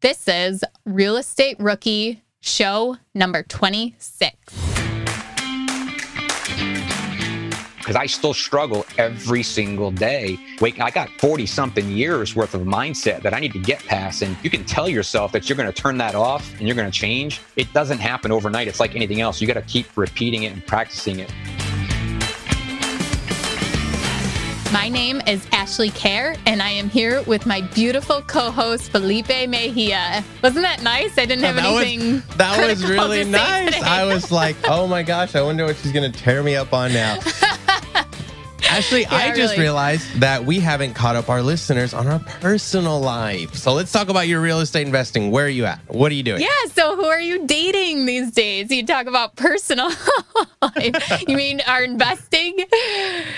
This is Real Estate Rookie Show number 26. because I still struggle every single day. Wait, I got 40 something years worth of mindset that I need to get past. And you can tell yourself that you're going to turn that off and you're going to change. It doesn't happen overnight. It's like anything else. You got to keep repeating it and practicing it. My name is Ashley Kerr, and I am here with my beautiful co-host Felipe Mejia. Wasn't that nice? I didn't have that anything. Was, that was really nice. I was like, oh my gosh, I wonder what she's gonna tear me up on now. Actually, I just really. realized that we haven't caught up our listeners on our personal life. So let's talk about your real estate investing. Where are you at? What are you doing? Yeah, so who are you dating these days? You talk about personal life. You mean our investing?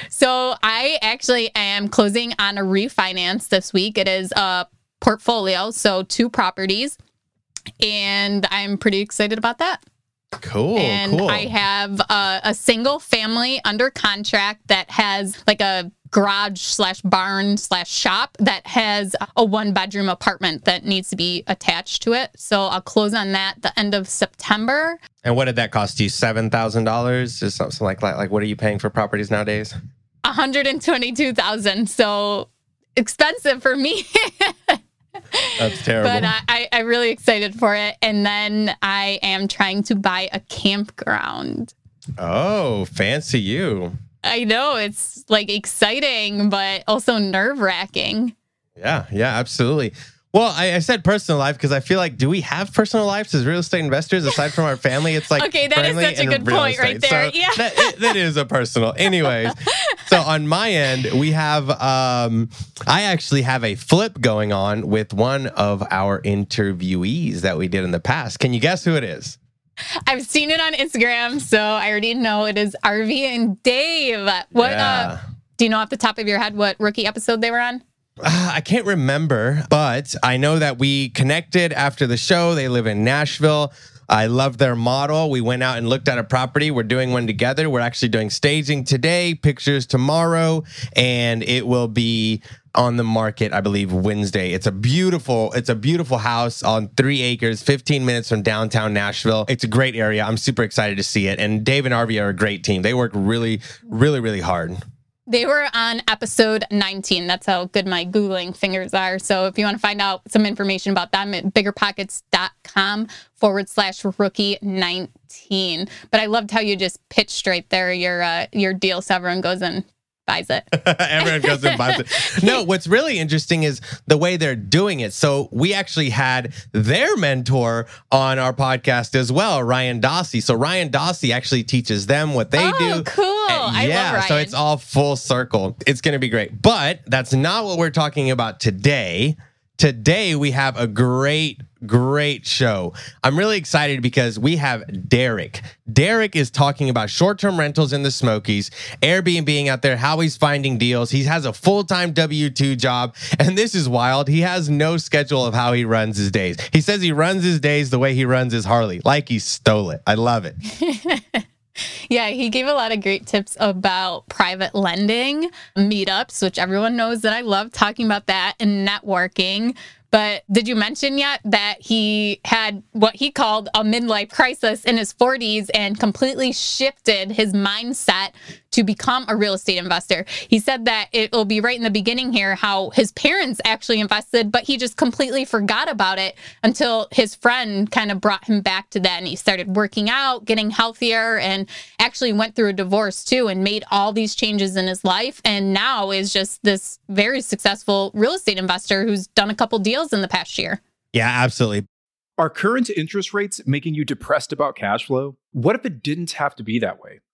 So I actually am closing on a refinance this week. It is a portfolio, so two properties. And I'm pretty excited about that. Cool, and cool. I have a, a single family under contract that has like a garage slash barn slash shop that has a one bedroom apartment that needs to be attached to it. So I'll close on that the end of September. and what did that cost you? Seven thousand dollars? Is something like that? Like, what are you paying for properties nowadays? 122,000. So expensive for me. That's terrible. but I, I, I'm really excited for it. And then I am trying to buy a campground. oh, fancy you. I know it's like exciting, but also nerve wracking. Yeah, yeah, absolutely. Well, I, I said personal life because I feel like, do we have personal lives as real estate investors aside from our family? It's like Okay, that is such a good point right there. So Yeah. that, it- that is a personal. Anyways, so on my end, we have, um, I actually have a flip going on with one of our interviewees that we did in the past. Can you guess who it is? I've seen it on Instagram, so I already know it is RV and Dave. What Yeah. uh do you know off the top of your head what rookie episode they were on? Uh, I can't remember, but I know that we connected after the show. They live in Nashville. I love their model. We went out and looked at a property. We're doing one together. We're actually doing staging today, pictures tomorrow, and it will be on the market, I believe, Wednesday. It's a beautiful, it's a beautiful house on three acres, 15 minutes from downtown Nashville. It's a great area. I'm super excited to see it. And Dave and Arvie are a great team. They work really, really, really hard. They were on episode 19. That's how good my Googling fingers are. So if you want to find out some information about them at biggerpockets.com forward slash rookie 19. But I loved how you just pitched right there your uh, your deal so everyone goes and buys it. Everyone goes and buys it. No, what's really interesting is the way they're doing it. So we actually had their mentor on our podcast as well, Ryan Dossey. So Ryan Dossey actually teaches them what they do. oh, do. cool. And I yeah, love Ryan. so it's all full circle. It's going to be great. But that's not what we're talking about today. Today we have a great great show. I'm really excited because we have Derek. Derek is talking about short-term rentals in the Smokies, Airbnb out there, how he's finding deals. He has a full-time W2 job, and this is wild. He has no schedule of how he runs his days. He says he runs his days the way he runs his Harley, like he stole it. I love it. Yeah, he gave a lot of great tips about private lending, meetups, which everyone knows that I love talking about that, and networking. But did you mention yet that he had what he called a midlife crisis in his 40s and completely shifted his mindset to become a real estate investor? He said that it will be right in the beginning here how his parents actually invested, but he just completely forgot about it until his friend kind of brought him back to that. And he started working out, getting healthier, and actually went through a divorce too and made all these changes in his life. And now is just this very successful real estate investor who's done a couple deals in the past year. Yeah, absolutely. Are current interest rates making you depressed about cash flow? What if it didn't have to be that way?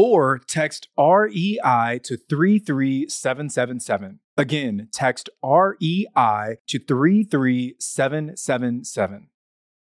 Or text REI to 33777. Again, text REI to 33777.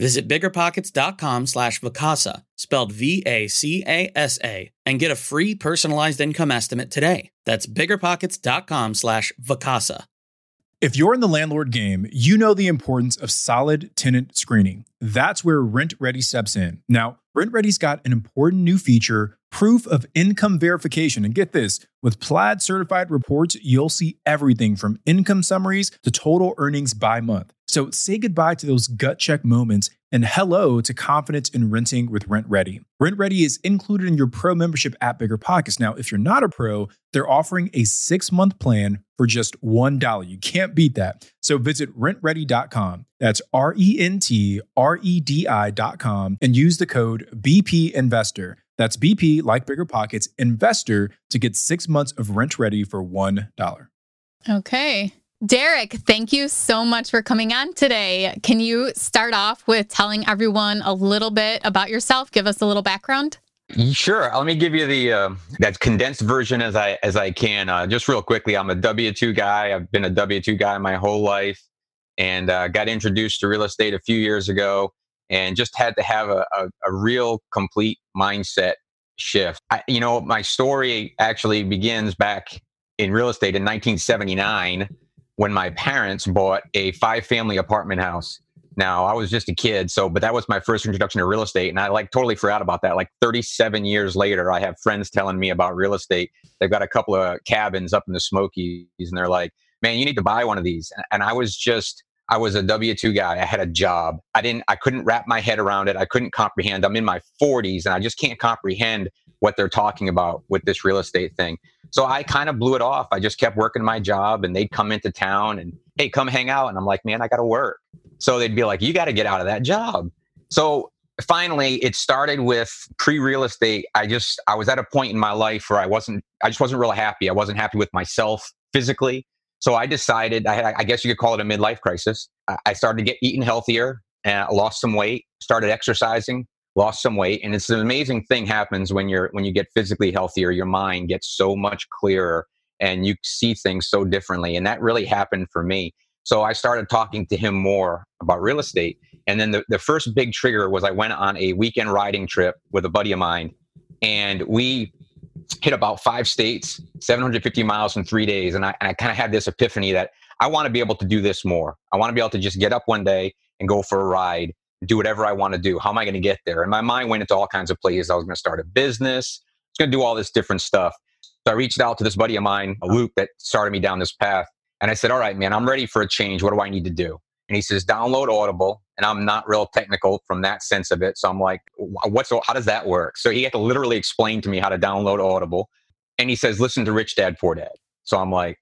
Visit biggerpockets.com slash Vacasa, spelled V-A-C-A-S-A, and get a free personalized income estimate today. That's biggerpockets.com slash Vacasa. If you're in the landlord game, you know the importance of solid tenant screening. That's where RentRedi steps in. Now, RentRedi's got an important new feature proof of income verification. And get this with Plaid certified reports, you'll see everything from income summaries to total earnings by month. So say goodbye to those gut check moments and hello to confidence in renting with RentRedi. Rent Ready is included in your pro membership at Bigger Pockets. Now, if you're not a pro, they're offering a six month plan for just $1. You can't beat that. So visit rentredi.com. That's R E N T R E D I.com and use the code BP Investor. That's BP, like Bigger Pockets, Investor to get six months of RentRedi for $1. Okay. Derek, thank you so much for coming on today. Can you start off with telling everyone a little bit about yourself? Give us a little background. Sure. Let me give you the uh, that condensed version as I as I can. Uh, just real quickly, I'm a W two guy. I've been a W two guy my whole life, and uh, got introduced to real estate a few years ago, and just had to have a, a, a real complete mindset shift. I, you know, my story actually begins back in real estate in 1979 when my parents bought a five family apartment house now. I was just a kid, so but that was my first introduction to real estate, and I like totally forgot about that. Like 37 years later, I have friends telling me about real estate. They've got a couple of cabins up in the Smokies, and they're like, "Man, you need to buy one of these." And I was just I was a W two guy. I had a job. I didn't. I couldn't wrap my head around it. I couldn't comprehend. I'm in my 40s, and I just can't comprehend what they're talking about with this real estate thing. So I kind of blew it off. I just kept working my job, and they'd come into town and hey, come hang out. And I'm like, man, I got to work. So they'd be like, you got to get out of that job. So finally, it started with pre real estate. I just, I was at a point in my life where I wasn't, I just wasn't real happy. I wasn't happy with myself physically. So I decided, I, had, I guess you could call it a midlife crisis. I started to get eating healthier and I lost some weight, started exercising, lost some weight. And it's an amazing thing happens when you're, when you get physically healthier, your mind gets so much clearer and you see things so differently. And that really happened for me. So I started talking to him more about real estate. And then the, the first big trigger was I went on a weekend riding trip with a buddy of mine. And we hit about five states, 750 miles in three days. And I, and I kind of had this epiphany that I want to be able to do this more. I want to be able to just get up one day and go for a ride, do whatever I want to do. How am I going to get there? And my mind went into all kinds of places. I was going to start a business. I was going to do all this different stuff. So I reached out to this buddy of mine, Luke, that started me down this path. And I said, All right, man, I'm ready for a change. What do I need to do? And he says, Download Audible. And I'm not real technical from that sense of it. So I'm like, What's how does that work? So he had to literally explain to me how to download Audible. And he says, Listen to Rich Dad Poor Dad. So I'm like,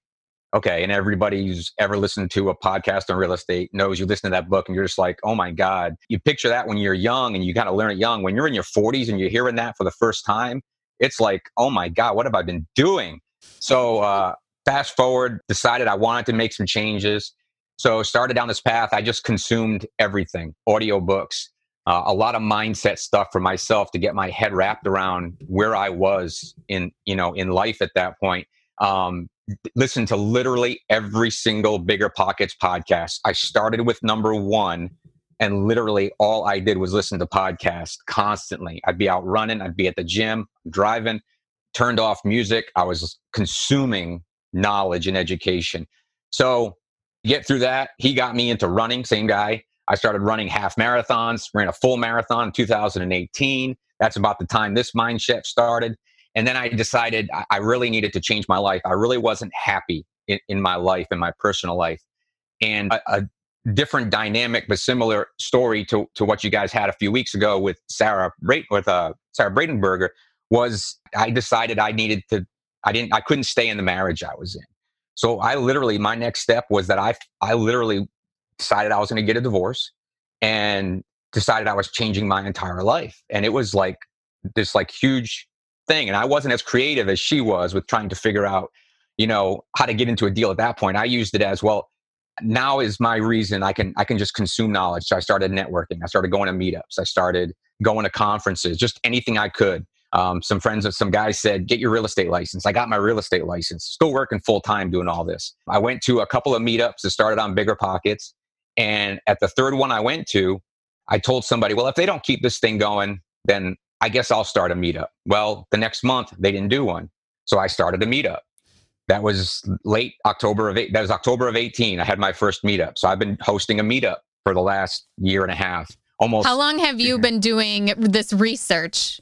Okay. And everybody who's ever listened to a podcast on real estate knows you listen to that book and you're just like, Oh my God. You picture that when you're young and you kind of learn it young. When you're in your 40s and you're hearing that for the first time, it's like, Oh my God, what have I been doing? So, uh, fast forward, decided I wanted to make some changes. So started down this path. I just consumed everything, audiobooks, uh, a lot of mindset stuff for myself to get my head wrapped around where I was in, you know, in life at that point. Um, listen to literally every single Bigger Pockets podcast. I started with number one, and literally all I did was listen to podcasts constantly. I'd be out running, I'd be at the gym, driving, turned off music. I was consuming knowledge and education. So get through that. He got me into running, same guy. I started running half marathons, ran a full marathon in 2018. That's about the time this mind shift started. And then I decided I really needed to change my life. I really wasn't happy in, in my life, in my personal life. And a, a, different dynamic, but similar story to, to what you guys had a few weeks ago with Sarah with uh, Sarah Bradenberger was I decided I needed to I didn't I couldn't stay in the marriage I was in. So I literally my next step was that I I literally decided I was going to get a divorce and decided I was changing my entire life. And it was like this like huge thing and I wasn't as creative as she was with trying to figure out, you know, how to get into a deal at that point. I used it as well now is my reason I can I can just consume knowledge. So I started networking. I started going to meetups. I started going to conferences, just anything I could. Um, some friends of some guys said, get your real estate license. I got my real estate license, still working full time doing all this. I went to a couple of meetups that started on Bigger Pockets. And at the third one I went to, I told somebody, well, if they don't keep this thing going, then I guess I'll start a meetup. Well, the next month they didn't do one. So I started a meetup. That was late October of eight. That was October of 18. I had my first meetup. So I've been hosting a meetup for the last year and a half. Almost. How long have you been doing this research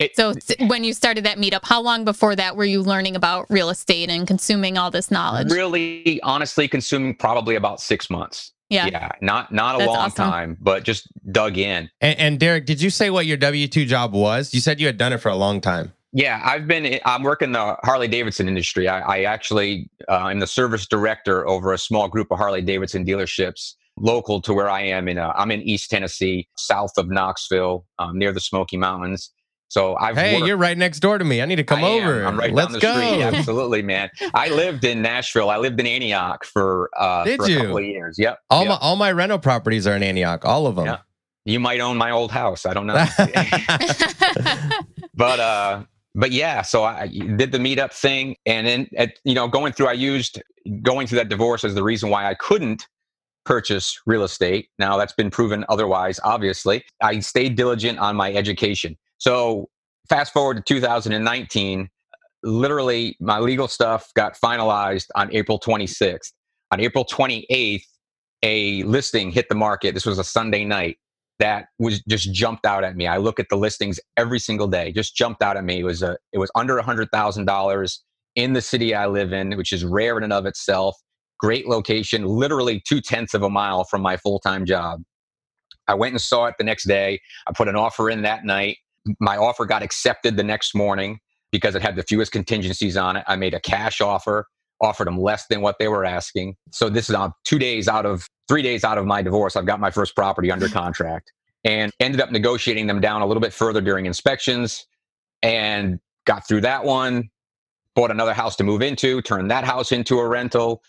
it, so when you started that meetup, how long before that were you learning about real estate and consuming all this knowledge? Really, honestly, consuming probably about six months. Yeah, yeah, not not a That's long awesome. time, but just dug in. And, and Derek, did you say what your W two job was? You said you had done it for a long time. Yeah, I've been. I'm working the Harley Davidson industry. I, I actually uh, am the service director over a small group of Harley Davidson dealerships local to where I am. In uh, I'm in East Tennessee, south of Knoxville, um, near the Smoky Mountains. So I've hey, worked, you're right next door to me. I need to come over. I'm right Let's down the go. street. Absolutely, man. I lived in Nashville. I lived in Antioch for uh, Did for you? a couple of years. Yep. All yep. my all my rental properties are in Antioch. All of them. Yeah. You might own my old house. I don't know. but uh, but yeah. So I did the meetup thing, and then at, you know going through, I used going through that divorce as the reason why I couldn't purchase real estate. Now that's been proven otherwise. Obviously, I stayed diligent on my education. So fast forward to 2019, literally my legal stuff got finalized on April 26th. On April 28th, a listing hit the market. This was a Sunday night that was just jumped out at me. I look at the listings every single day, just jumped out at me. It was a it was under hundred thousand dollars in the city I live in, which is rare in and of itself. Great location, literally two tenths of a mile from my full time job. I went and saw it the next day. I put an offer in that night my offer got accepted the next morning because it had the fewest contingencies on it. I made a cash offer, offered them less than what they were asking. So this is on two days out of three days out of my divorce. I've got my first property under mm-hmm. contract and ended up negotiating them down a little bit further during inspections and got through that one. Bought another house to move into, turned that house into a rental.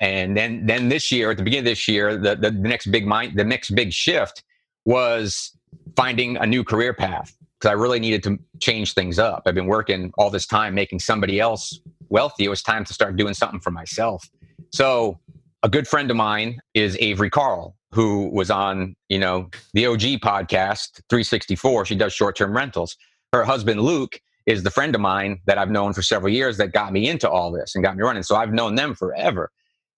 And then, then this year, at the beginning of this year, the, the, the next big mind, the next big shift was finding a new career path because I really needed to change things up. I've been working all this time making somebody else wealthy. It was time to start doing something for myself. So, a good friend of mine is Avery Carl, who was on, you know, the OG podcast 364. She does short-term rentals. Her husband Luke is the friend of mine that I've known for several years that got me into all this and got me running. So I've known them forever.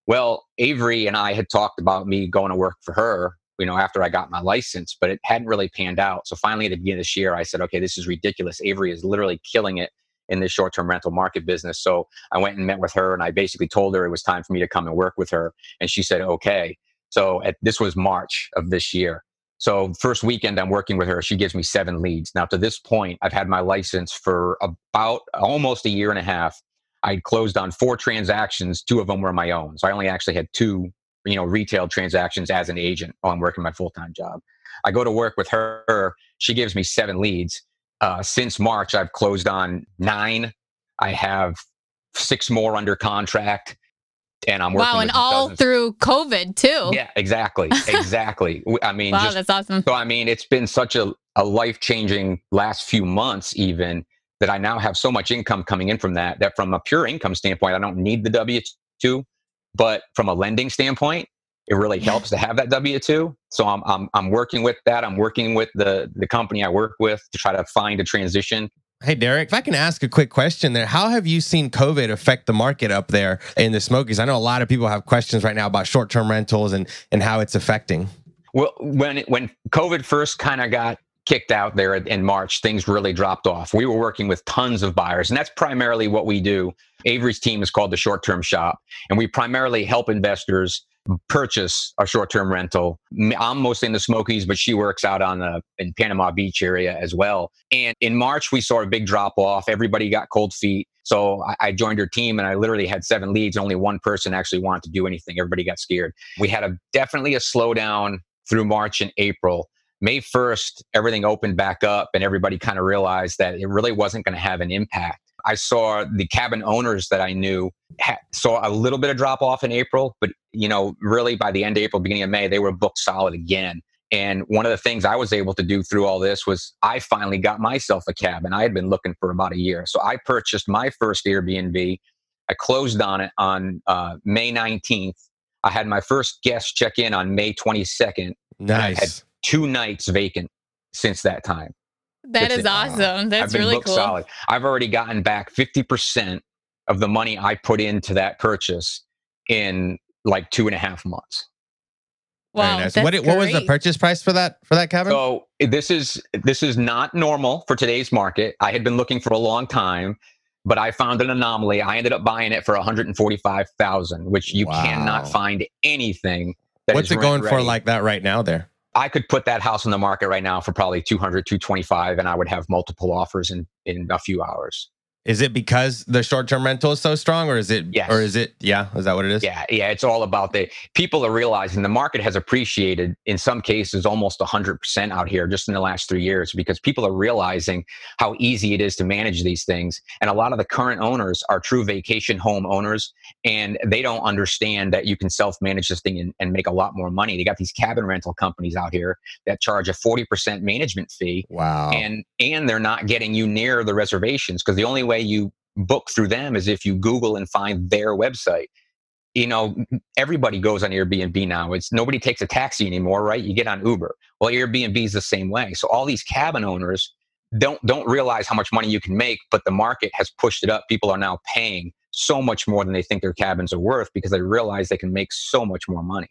Well, Avery and I had talked about me going to work for her you know, after I got my license, but it hadn't really panned out. So finally, at the beginning of this year, I said, okay, this is ridiculous. Avery is literally killing it in this short term rental market business. So I went and met with her and I basically told her it was time for me to come and work with her. And she said, okay. So at, this was March of this year. So first weekend I'm working with her, she gives me seven leads. Now to this point, I've had my license for about almost a year and a half. I'd closed on four transactions. Two of them were my own. So I only actually had two you know retail transactions as an agent while I'm working my full time job. I go to work with her. She gives me seven leads. Uh, since March, I've closed on nine. I have six more under contract, and I'm working. Wow, and all dozens. through COVID too. Yeah, exactly, exactly. I mean, wow, just, that's awesome. So I mean, it's been such a, a life changing last few months, even that I now have so much income coming in from that. That from a pure income standpoint, I don't need the W two. But from a lending standpoint, it really helps to have that W two. So I'm, I'm I'm working with that. I'm working with the the company I work with to try to find a transition. Hey Derek, if I can ask a quick question there, how have you seen COVID affect the market up there in the Smokies? I know a lot of people have questions right now about short term rentals and and how it's affecting. Well, when when COVID first kind of got kicked out there in March, things really dropped off. We were working with tons of buyers, and that's primarily what we do. Avery's team is called the Short Term Shop, and we primarily help investors purchase a short-term rental. I'm mostly in the Smokies, but she works out on the in Panama Beach area as well. And in March, we saw a big drop off. Everybody got cold feet. So I, I joined her team, and I literally had seven leads. Only one person actually wanted to do anything. Everybody got scared. We had a definitely a slowdown through March and April. May 1st, everything opened back up, and everybody kind of realized that it really wasn't going to have an impact. I saw the cabin owners that I knew ha- saw a little bit of drop off in April, but you know, really by the end of April, beginning of May, they were booked solid again. And one of the things I was able to do through all this was I finally got myself a cabin. I had been looking for about a year, so I purchased my first Airbnb. I closed on it on uh, May 19th. I had my first guest check in on May 22nd. Nice. I had two nights vacant since that time. That That's is it. awesome. That's I've been really booked cool. solid. I've already gotten back 50% of the money I put into that purchase in like two and a half months. Very Wow, nice. that's What, what was the purchase price for that for that cabin? So eh, this is this is not normal for today's market. I had been looking for a long time, but I found an anomaly. I ended up buying it for 145,000, which you Wow. cannot find anything that What's is it going rent for like that right now there? I could put that house on the market right now for probably 200, 225 and I would have multiple offers in in a few hours. Is it because the short term rental is so strong, or is it? Yes. Or is it? Yeah, is that what it is? Yeah, yeah, it's all about the people are realizing the market has appreciated in some cases almost 100% out here just in the last 3 years because people are realizing how easy it is to manage these things and a lot of the current owners are true vacation home owners and they don't understand that you can self-manage this thing and, and make a lot more money. They got these cabin rental companies out here that charge a 40% management fee Wow. and and they're not getting you near the reservations because the only way you book through them is if you google and find their website. You know everybody goes on airbnb now. It's nobody takes a taxi anymore right? You get on uber. Well airbnb is the same way. So all these cabin owners don't don't realize how much money you can make but the market has pushed it up. People are now paying so much more than they think their cabins are worth because they realize they can make so much more money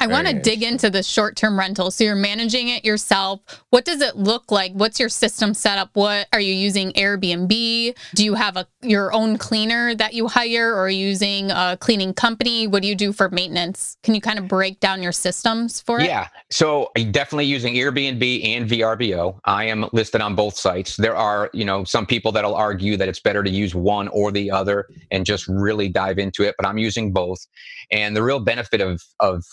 I want to dig into the short term rental. So you're managing it yourself. What does it look like? What's your system set up? What are you using Airbnb? Do you have a your own cleaner that you hire or using a cleaning company? What do you do for maintenance? Can you kind of break down your systems for it? Yeah. So uh, definitely using Airbnb and VRBO. I am listed on both sites. There are, you know, some people that'll argue that it's better to use one or the other and just really dive into it, but I'm using both. And the real benefit of of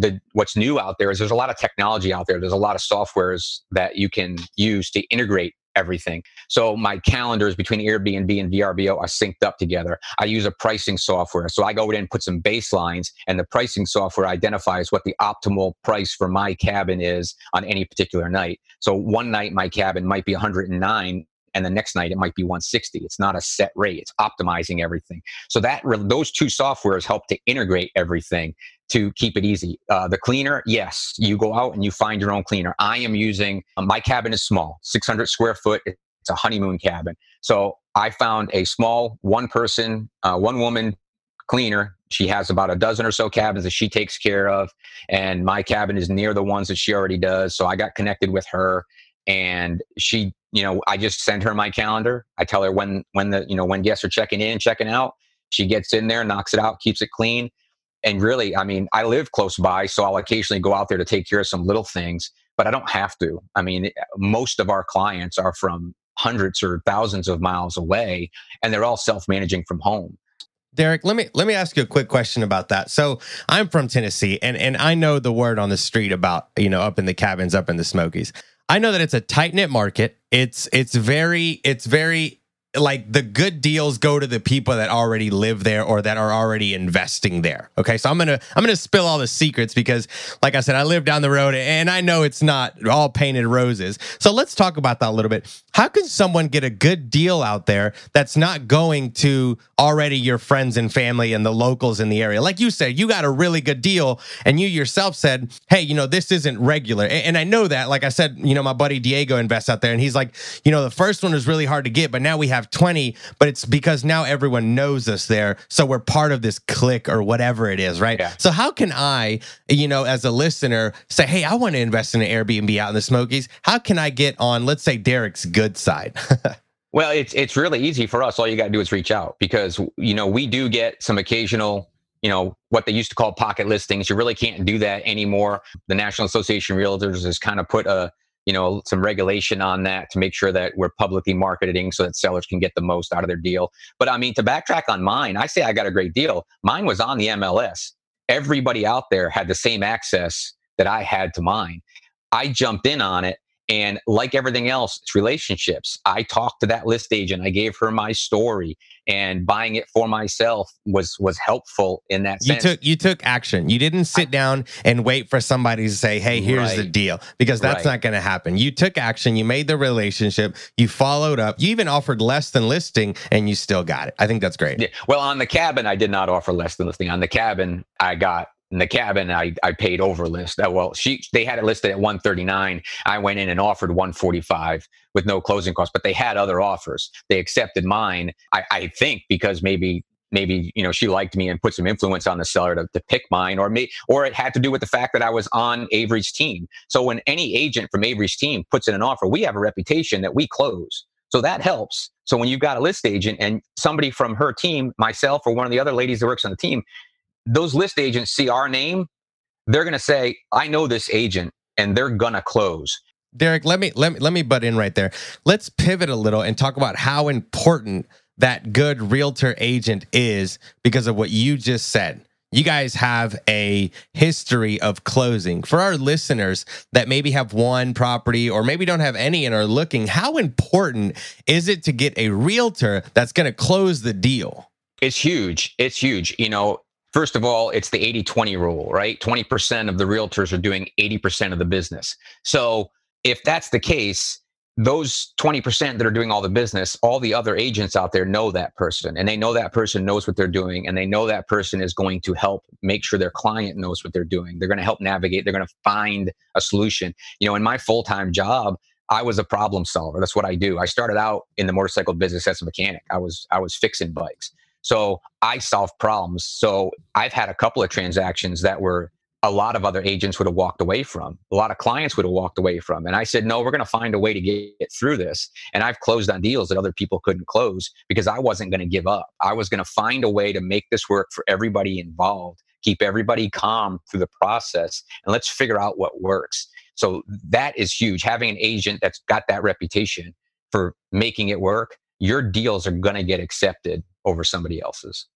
the what's new out there is there's a lot of technology out there. There's a lot of softwares that you can use to integrate everything. So my calendars between Airbnb and VRBO are synced up together. I use a pricing software. So I go in and put some baselines and the pricing software identifies what the optimal price for my cabin is on any particular night. So one night my cabin might be 109 and the next night it might be 160. It's not a set rate. It's optimizing everything. So that those two softwares help to integrate everything to keep it easy. Uh, the cleaner, yes, you go out and you find your own cleaner. I am using uh, my cabin is small, 600 square foot. It's a honeymoon cabin. So I found a small one person, uh, one woman cleaner. She has about a dozen or so cabins that she takes care of, and my cabin is near the ones that she already does. So I got connected with her, and she, you know, I just send her my calendar. I tell her when when the you know when guests are checking in, checking out. She gets in there, knocks it out, keeps it clean and really, I mean, I live close by, so I'll occasionally go out there to take care of some little things, but I don't have to. I mean, eh, most of our clients are from hundreds or thousands of miles away, and they're all self-managing from home. Derek, let me let me ask you a quick question about that. So I'm from Tennessee, and and I know the word on the street about you know up in the cabins, up in the Smokies. I know that it's a tight knit market. It's it's very it's very like the good deals go to the people that already live there or that are already investing there. Okay. So I'm to I'm to spill all the secrets because like I said I live down the road and I know it's not all painted roses. So let's talk about that a little bit. How can someone get a good deal out there that's not going to already your friends and family and the locals in the area? Like you said, you got a really good deal and you yourself said, "Hey, you know, this isn't regular." And, and I know that like I said, you know, my buddy Diego invests out there and he's like, "You know, the first one was really hard to get, but now we have have 20, but it's because now everyone knows us there. So we're part of this clique or whatever it is, right? Yeah. So how can I, you know, as a listener, say, hey, I want to invest in an Airbnb out in the Smokies? How can I get on, let's say, Derek's good side? Well, it's it's really easy for us. All you got to do is reach out because you know we do get some occasional, you know, what they used to call pocket listings. You really can't do that anymore. The National Association of Realtors has kind of put a you know some regulation on that to make sure that we're publicly marketing so that sellers can get the most out of their deal. But I mean, to backtrack on mine, I say I got a great deal. Mine was on the MLS. Everybody out there had the same access that I had to mine. I jumped in on it and like everything else, it's relationships. I talked to that list agent. I gave her my story, and buying it for myself was was helpful in that you took you took action. You didn't sit down and wait for somebody to say, "Hey, here's the deal," because that's Right. not going to happen. You took action. You made the relationship. You followed up. You even offered less than listing, and you still got it. I think that's great. Yeah. Well, on the cabin, I did not offer less than listing. On the cabin, I got in the cabin, I, I paid over list. Uh, Well, she they had it listed at 139. I went in and offered 145 with no closing costs, but they had other offers. They accepted mine. I, I think because maybe maybe you know she liked me and put some influence on the seller to, to pick mine or me or it had to do with the fact that i was on avery's team so when any agent from avery's team puts in an offer we have a reputation that we close so that helps so when you've got a list agent and somebody from her team myself or one of the other ladies that works on the team those list agents see our name they're going to say i know this agent and they're going to close Derek, let me let me let me butt in right there. Let's pivot a little and talk about how important that good realtor agent is because of what you just said. You guys have a history of closing. For our listeners that maybe have one property or maybe don't have any and are looking, how important is it to get a realtor that's going to close the deal? It's huge. It's huge. You know, first of all, it's the 80 20 rule, right? 20% of the realtors are doing 80% of the business. So if that's the case, those 20% that are doing all the business, all the other agents out there know that person and they know that person knows what they're doing and they know that person is going to help make sure their client knows what they're doing. They're going to help navigate, they're going to find a solution. You know, in my full time job, I was a problem solver. That's what I do. I started out in the motorcycle business as a mechanic. I was I was fixing bikes. So I solve problems. So I've had a couple of transactions that were a lot of other agents would have walked away from. A lot of clients would have walked away from. And I said, no, we're going to find a way to get through this. And I've closed on deals that other people couldn't close because I wasn't going to give up. I was going to find a way to make this work for everybody involved, keep everybody calm through the process, and let's figure out what works. So that is huge. Having an agent that's got that reputation for making it work, your deals are going to get accepted over somebody else's.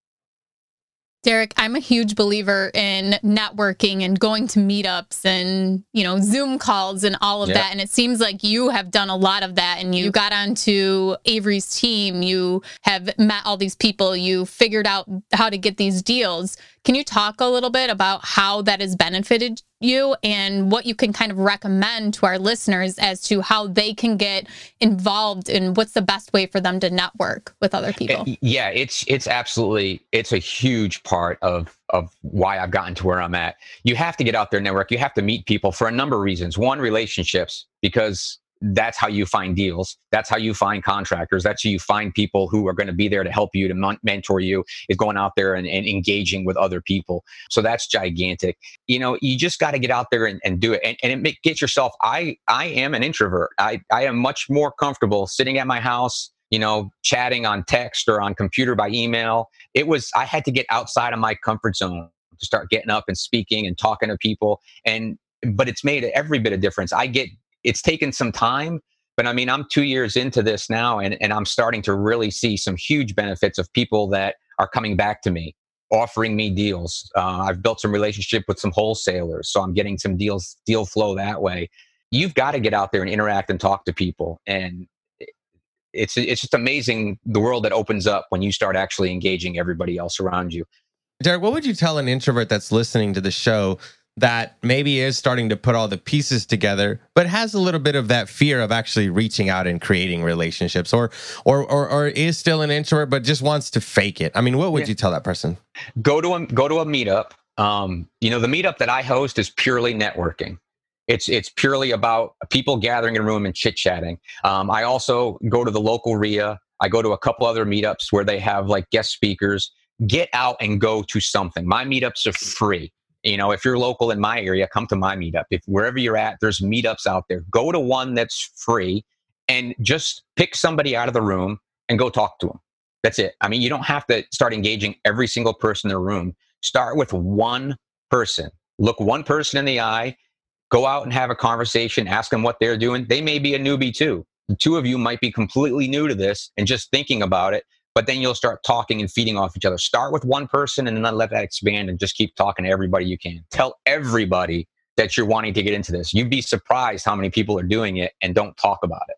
Derek, I'm a huge believer in networking and going to meetups and, you know, Zoom calls and all of Yeah. that. And it seems like you have done a lot of that and you got onto Avery's team. You have met all these people. You figured out how to get these deals. Can you talk a little bit about how that has benefited you and what you can kind of recommend to our listeners as to how they can get involved and what's the best way for them to network with other people? Uh, Yeah, it's it's absolutely it's a huge part of of why I've gotten to where I'm at. You have to get out there and network. You have to meet people for a number of reasons. One, relationships, because that's how you find deals. That's how you find contractors. That's how you find people who are going to be there to help you, to mon- mentor you, is going out there and, and engaging with other people. So that's gigantic. You know, you just got to get out there and, and do it. And, and it get yourself, I, I am an introvert. I, I am much more comfortable sitting at my house, you know, chatting on text or on computer by email. It was, I had to get outside of my comfort zone to start getting up and speaking and talking to people. And, but it's made every bit of difference. I get, it's taken some time, but I mean, I'm two years into this now and, and I'm starting to really see some huge benefits of people that are coming back to me, offering me deals. Uh, I've built some relationship with some wholesalers, so I'm getting some deals, deal flow that way. You've got to get out there and interact and talk to people. And it's, it's just amazing the world that opens up when you start actually engaging everybody else around you. Derek, what would you tell an introvert that's listening to the show that maybe is starting to put all the pieces together, but has a little bit of that fear of actually reaching out and creating relationships, or or or, or is still an introvert but just wants to fake it? I mean, what would Yeah. you tell that person? go to a go to a meetup. Um, you know, the meetup that I host is purely networking. It's it's purely about people gathering in a room and chit chatting. Um, I also go to the local REIA. I go to a couple other meetups where they have like guest speakers. Get out and go to something. My meetups are free. You know, if you're local in my area, come to my meetup. If wherever you're at, there's meetups out there. Go to one that's free and just pick somebody out of the room and go talk to them. That's it. I mean, you don't have to start engaging every single person in the room. Start with one person. Look one person in the eye, go out and have a conversation, ask them what they're doing. They may be a newbie too. The two of you might be completely new to this and just thinking about it, but then you'll start talking and feeding off each other. Start with one person and then let that expand and just keep talking to everybody you can. Tell everybody that you're wanting to get into this. You'd be surprised how many people are doing it and don't talk about it.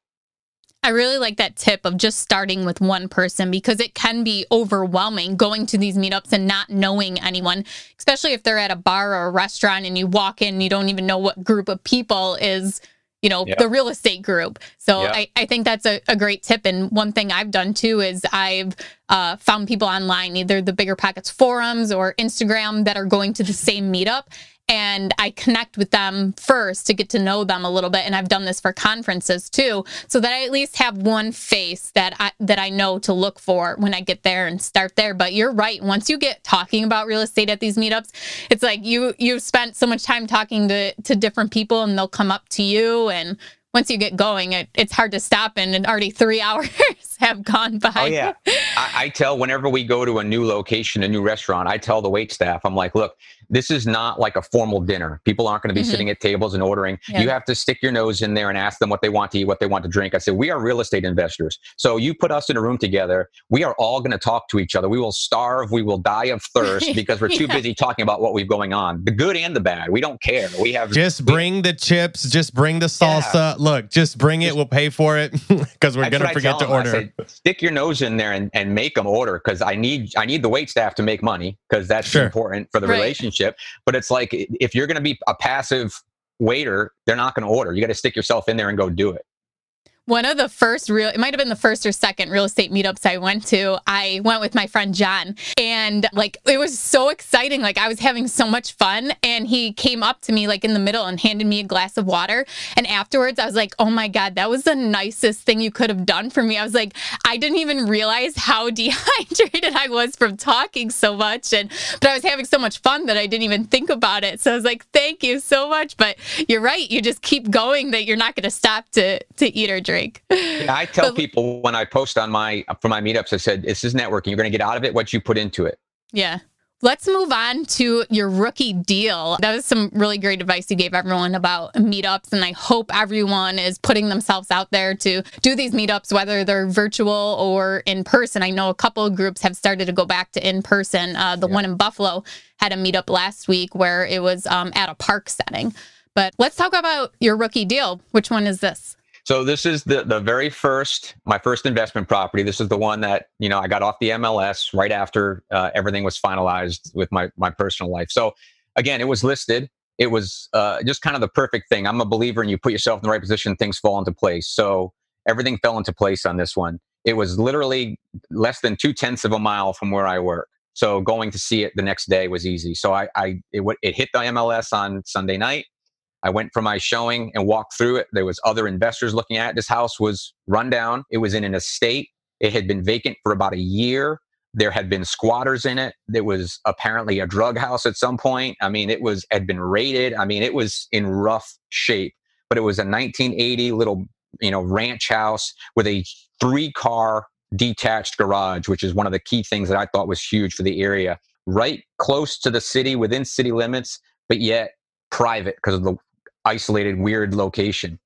I really like that tip of just starting with one person because it can be overwhelming going to these meetups and not knowing anyone, especially if they're at a bar or a restaurant and you walk in, and you don't even know what group of people is you know, the real estate group. So I, I think that's a, a great tip. And one thing I've done too is I've uh, found people online, either the Bigger Pockets forums or Instagram, that are going to the same meetup and I connect with them first to get to know them a little bit. And I've done this for conferences too, so that I at least have one face that I that I know to look for when I get there and start there. But you're right. Once you get talking about real estate at these meetups, it's like you you've spent so much time talking to to different people, and they'll come up to you and once you get going, it, it's hard to stop, and already three hours have gone by. Oh yeah, I, I, tell whenever we go to a new location, a new restaurant, I tell the wait staff, I'm like, look, this is not like a formal dinner. People aren't going to be mm-hmm. sitting at tables and ordering. Yeah. You have to stick your nose in there and ask them what they want to eat, what they want to drink. I said, we are real estate investors. So you put us in a room together. We are all going to talk to each other. We will starve. We will die of thirst because we're too yeah. busy talking about what we've going on, the good and the bad. We don't care. We have just bring the chips. Just bring the salsa. Yeah. Look, just bring it. We'll pay for it because we're going to forget to order. Say, stick your nose in there and, and make them order because I need I need the wait staff to make money because that's sure. important for the right. relationship. But it's like if you're going to be a passive waiter, they're not going to order. You got to stick yourself in there and go do it one of the first real it might have been the first or second real estate meetups I went to. I went with my friend John and like it was so exciting. Like I was having so much fun and he came up to me like in the middle and handed me a glass of water and afterwards I was like, "Oh my god, that was the nicest thing you could have done for me." I was like, I didn't even realize how dehydrated I was from talking so much and but I was having so much fun that I didn't even think about it. So I was like, "Thank you so much." But you're right, you just keep going that you're not going to stop to to eat or drink drink. Yeah, I tell but, people when I post on my for my meetups, I said this is networking. You're going to get out of it what you put into it. Yeah. Let's move on to your rookie deal. That was some really great advice you gave everyone about meetups. And I hope everyone is putting themselves out there to do these meetups, whether they're virtual or in person. I know a couple of groups have started to go back to in person. Uh, the yeah. one in Buffalo had a meetup last week where it was um, at a park setting. But let's talk about your rookie deal. Which one is this? So this is the the very first my first investment property. This is the one that you know I got off the MLS right after uh, everything was finalized with my my personal life. So again, it was listed. It was uh, just kind of the perfect thing. I'm a believer, and you put yourself in the right position, things fall into place. So everything fell into place on this one. It was literally less than two tenths of a mile from where I work. So going to see it the next day was easy. So I, I it, it hit the MLS on Sunday night. I went for my showing and walked through it. There was other investors looking at it. This house was run down. It was in an estate. It had been vacant for about a year. There had been squatters in it. It was apparently a drug house at some point. I mean, it was had been raided. I mean, it was in rough shape. But it was a 1980 little, you know, ranch house with a three-car detached garage, which is one of the key things that I thought was huge for the area. Right close to the city, within city limits, but yet private because of the isolated, weird location.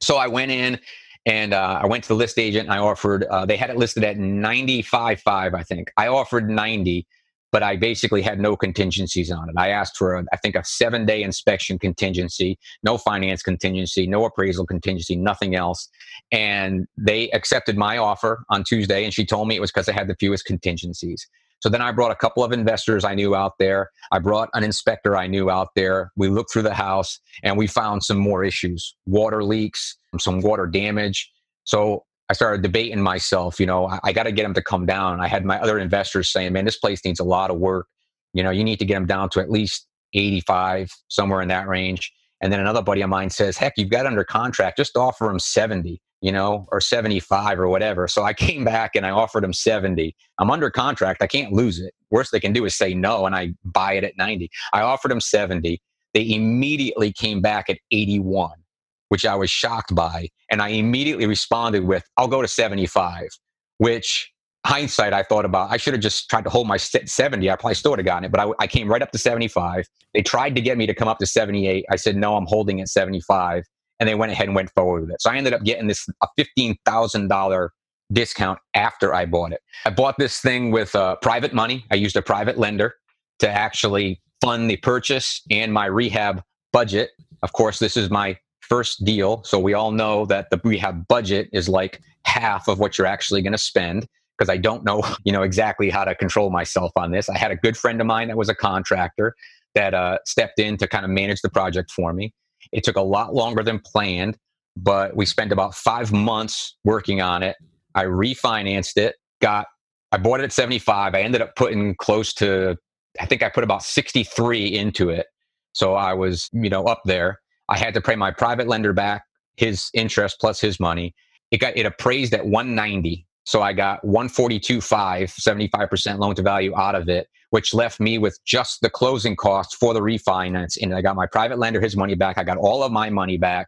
So I went in and uh, I went to the list agent and I offered, uh, they had it listed at 95.5, I think. I offered 90, but I basically had no contingencies on it. I asked for, a, I think, a seven day inspection contingency, no finance contingency, no appraisal contingency, nothing else. And they accepted my offer on Tuesday and she told me it was because I had the fewest contingencies. So then I brought a couple of investors I knew out there. I brought an inspector I knew out there. We looked through the house and we found some more issues water leaks, some water damage. So I started debating myself, you know, I, I got to get them to come down. I had my other investors saying, man, this place needs a lot of work. You know, you need to get them down to at least 85, somewhere in that range. And then another buddy of mine says, heck, you've got under contract, just offer them 70. You know, or 75 or whatever. So I came back and I offered them 70. I'm under contract. I can't lose it. Worst they can do is say no and I buy it at 90. I offered them 70. They immediately came back at 81, which I was shocked by. And I immediately responded with, I'll go to 75, which hindsight, I thought about, I should have just tried to hold my 70. I probably still would have gotten it, but I, I came right up to 75. They tried to get me to come up to 78. I said, no, I'm holding at 75 and they went ahead and went forward with it. So I ended up getting this a fifteen thousand dollar discount after I bought it. I bought this thing with uh, private money. I used a private lender to actually fund the purchase and my rehab budget. Of course, this is my first deal, so we all know that the rehab budget is like half of what you're actually going to spend because I don't know, you know, exactly how to control myself on this. I had a good friend of mine that was a contractor that uh, stepped in to kind of manage the project for me. It took a lot longer than planned, but we spent about five months working on it. I refinanced it, got, I bought it at 75. I ended up putting close to, I think I put about 63 into it. So I was, you know, up there. I had to pay my private lender back his interest plus his money. It got, it appraised at 190. So I got 142.5, 75% loan to value out of it which left me with just the closing costs for the refinance. And I got my private lender his money back. I got all of my money back.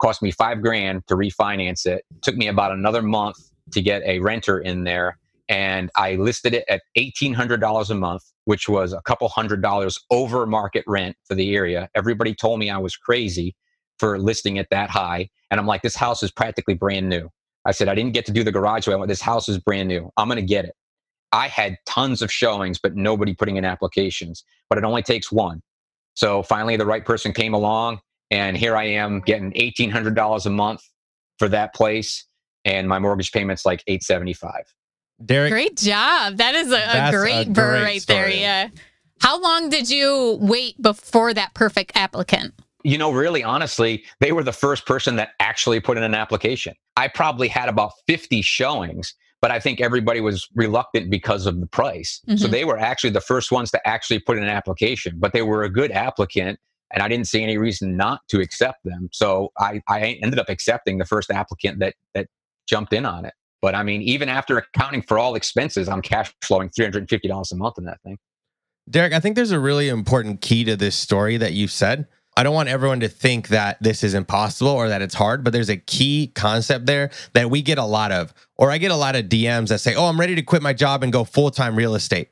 Cost me five grand to refinance it. Took me about another month to get a renter in there. And I listed it at $1,800 a month, which was a couple hundred dollars over market rent for the area. Everybody told me I was crazy for listing it that high. And I'm like, this house is practically brand new. I said, I didn't get to do the garage. So I went, this house is brand new. I'm going to get it. I had tons of showings, but nobody putting in applications. But it only takes one. So finally, the right person came along, and here I am getting eighteen hundred dollars a month for that place, and my mortgage payment's like 875. Derek, great job. That is a, a great, a BRRRR right story. there. Yeah. How long did you wait before that perfect applicant? You know, really, honestly, they were the first person that actually put in an application. I probably had about 50 showings but I think everybody was reluctant because of the price. Mm-hmm. So they were actually the first ones to actually put in an application, but they were a good applicant and I didn't see any reason not to accept them. So I, I ended up accepting the first applicant that that jumped in on it. But I mean, even after accounting for all expenses, I'm cash flowing $350 a month in that thing. Derek, I think there's a really important key to this story that you said. I don't want everyone to think that this is impossible or that it's hard, but there's a key concept there that we get a lot of, or I get a lot of DMs that say, Oh, I'm ready to quit my job and go full time real estate.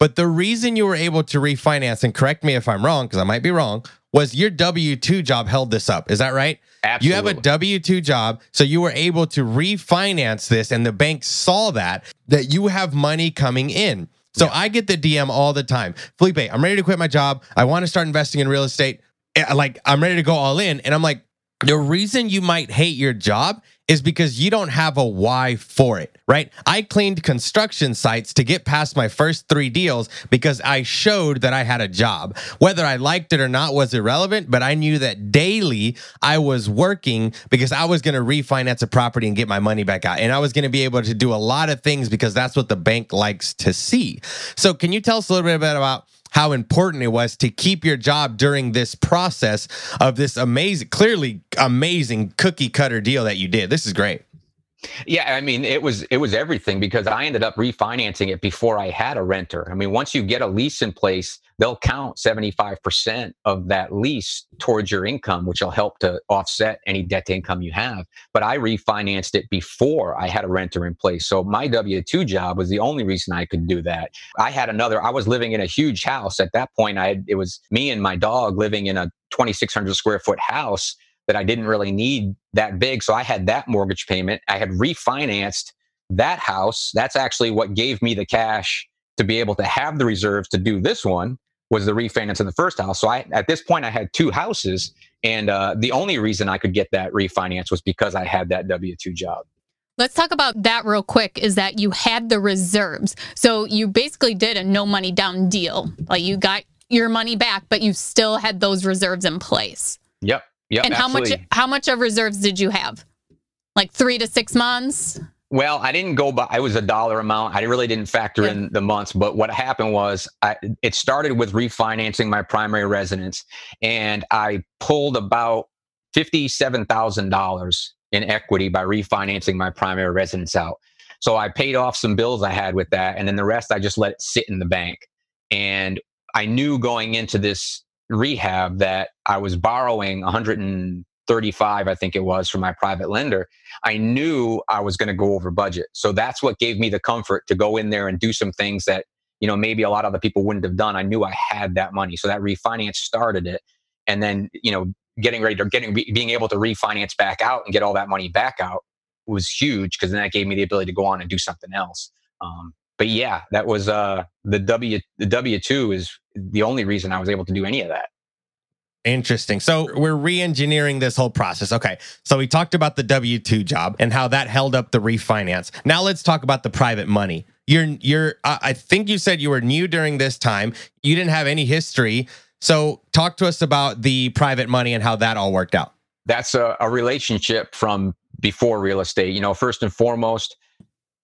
But the reason you were able to refinance, and correct me if I'm wrong, because I might be wrong, was your W 2 job held this up. Is that right? Absolutely. You have a W 2 job. So you were able to refinance this, and the bank saw that, that you have money coming in. So yeah. I get the DM all the time Felipe, I'm ready to quit my job. I want to start investing in real estate. Eh, like I'm ready to go all in. And I'm like, the reason you might hate your job is because you don't have a why for it, right? I cleaned construction sites to get past my first three deals because I showed that I had a job. Whether I liked it or not was irrelevant, but I knew that daily I was working because I was going to refinance a property and get my money back out. And I was going to be able to do a lot of things because that's what the bank likes to see. So, can you tell us a little bit about? How important it was to keep your job during this process of this amazing, clearly amazing cookie cutter deal that you did. This is great. Yeah, I mean, it was it was everything because I ended up refinancing it before I had a renter. I mean, once you get a lease in place, they'll count 75% of that lease towards your income, which will help to offset any debt to income you have. But I refinanced it before I had a renter in place. So my W 2 job was the only reason I could do that. I had another, I was living in a huge house. At that point, I had, it was me and my dog living in a 2,600 square foot house that I didn't really need that big. So I had that mortgage payment. I had refinanced that house. That's actually what gave me the cash to be able to have the reserves to do this one was the refinance in the first house. So I, at this point, I had two houses, and uh, the only reason I could get that refinance was because I had that W two job. Let's talk about that real quick. Is that you had the reserves? So you basically did a no money down deal. Like you got your money back, but you still had those reserves in place. Yep. Yep. And absolutely. how much how much of reserves did you have? Like three to six months? Well, I didn't go by. I was a dollar amount. I really didn't factor yeah. in the months. But what happened was, I, it started with refinancing my primary residence, and I pulled about fifty-seven thousand dollars in equity by refinancing my primary residence out. So I paid off some bills I had with that. And then the rest, I just let it sit in the bank. And I knew going into this rehab that I was borrowing 135, I think it was, from my private lender. I knew I was going to go over budget. So that's what gave me the comfort to go in there and do some things that, you know, maybe a lot of other people wouldn't have done. I knew I had that money. So that refinance started it. And then, you know, getting ready to getting being able to refinance back out and get all that money back out was huge because then that gave me the ability to go on and do something else. Um, but yeah, that was uh, the W the W two is the only reason I was able to do any of that. Interesting. So we're re-engineering this whole process. Okay. So we talked about the W-2 job and how that held up the refinance. Now let's talk about the private money. You're you're I think you said you were new during this time. You didn't have any history. So talk to us about the private money and how that all worked out. That's a, a relationship from before real estate. You know, first and foremost,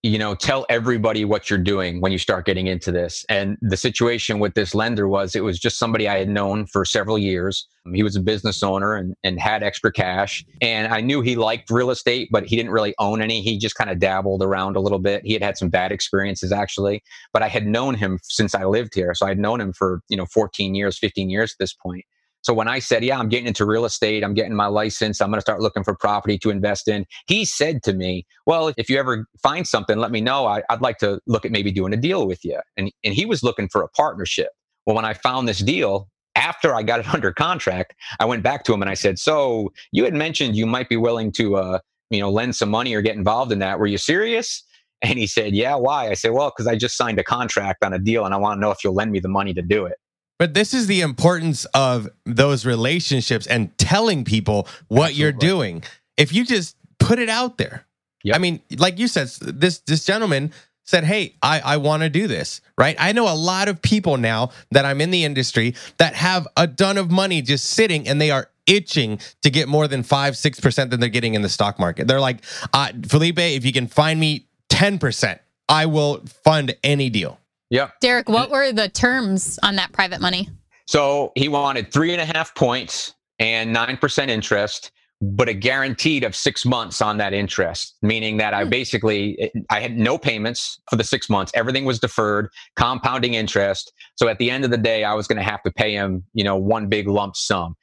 you know, tell everybody what you're doing when you start getting into this. And the situation with this lender was it was just somebody I had known for several years. He was a business owner and, and had extra cash. And I knew he liked real estate, but he didn't really own any. He just kind of dabbled around a little bit. He had had some bad experiences actually, but I had known him since I lived here. So I'd known him for, you know, 14 years, 15 years at this point. So when I said, Yeah, I'm getting into real estate, I'm getting my license, I'm going to start looking for property to invest in, he said to me, Well, if you ever find something, let me know. I, would like to look at maybe doing a deal with you. And, and he was looking for a partnership. Well, when I found this deal, after I got it under contract, I went back to him and I said, So you had mentioned you might be willing to, uh, you know, lend some money or get involved in that. Were you serious? And he said, Yeah, why? I said, Well, because I just signed a contract on a deal and I want to know if you'll lend me the money to do it. But this is the importance of those relationships and telling people what Absolutely. you're doing. If you just put it out there. Yep. I mean, like you said, this this gentleman said, Hey, I, I want to do this, right? I know a lot of people now that I'm in the industry that have a ton of money just sitting and they are itching to get more than five, six percent than they're getting in the stock market. They're like, uh, Felipe, if you can find me 10%, I will fund any deal. Yep. Derek, what were the terms on that private money? So he wanted three and a half points and 9% interest, but a guaranteed of six months on that interest, meaning that I hmm. basically, I had no payments for the six months. Everything was deferred, compounding interest. So at the end of the day, I was going to have to pay him, you know, one big lump sum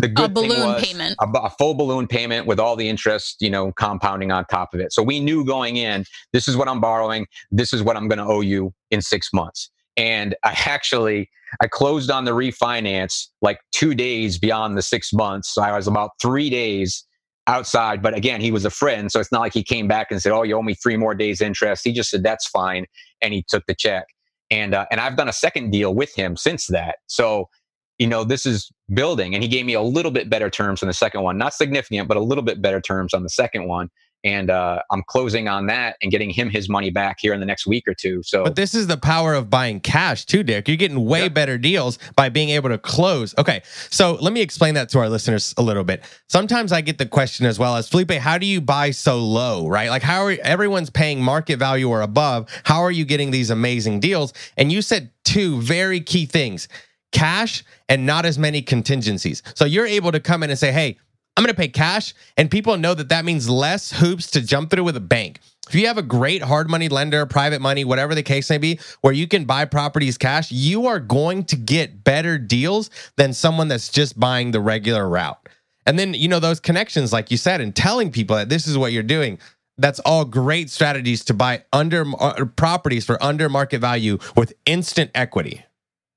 the good a balloon payment a, a, full balloon payment with all the interest you know compounding on top of it so we knew going in this is what i'm borrowing this is what i'm going to owe you in six months. And i actually i closed on the refinance like two days beyond the six months. So i was about three days outside but again he was a friend so it's not like he came back and said oh you owe me three more days interest. He just said that's fine and he took the check. And uh, and i've done a second deal with him since that. So you know, this is building. And he gave me a little bit better terms on the second one, not significant, but a little bit better terms on the second one. And uh, I'm closing on that and getting him his money back here in the next week or two. So, but this is the power of buying cash too, Dick. You're getting way yep. better deals by being able to close. Okay, so let me explain that to our listeners a little bit. Sometimes I get the question as well as Felipe, how do you buy so low, right? Like, how are everyone's paying market value or above? How are you getting these amazing deals? And you said two very key things cash and not as many contingencies. So you're able to come in and say, hey, I'm going to pay cash. And people know that that means less hoops to jump through with a bank. If you have a great hard money lender, private money, whatever the case may be, where you can buy properties cash, you are going to get better deals than someone that's just buying the regular route. And then, you know, those connections, like you said, and telling people that this is what you're doing. That's all great strategies to buy under uh, properties for under market value with instant equity.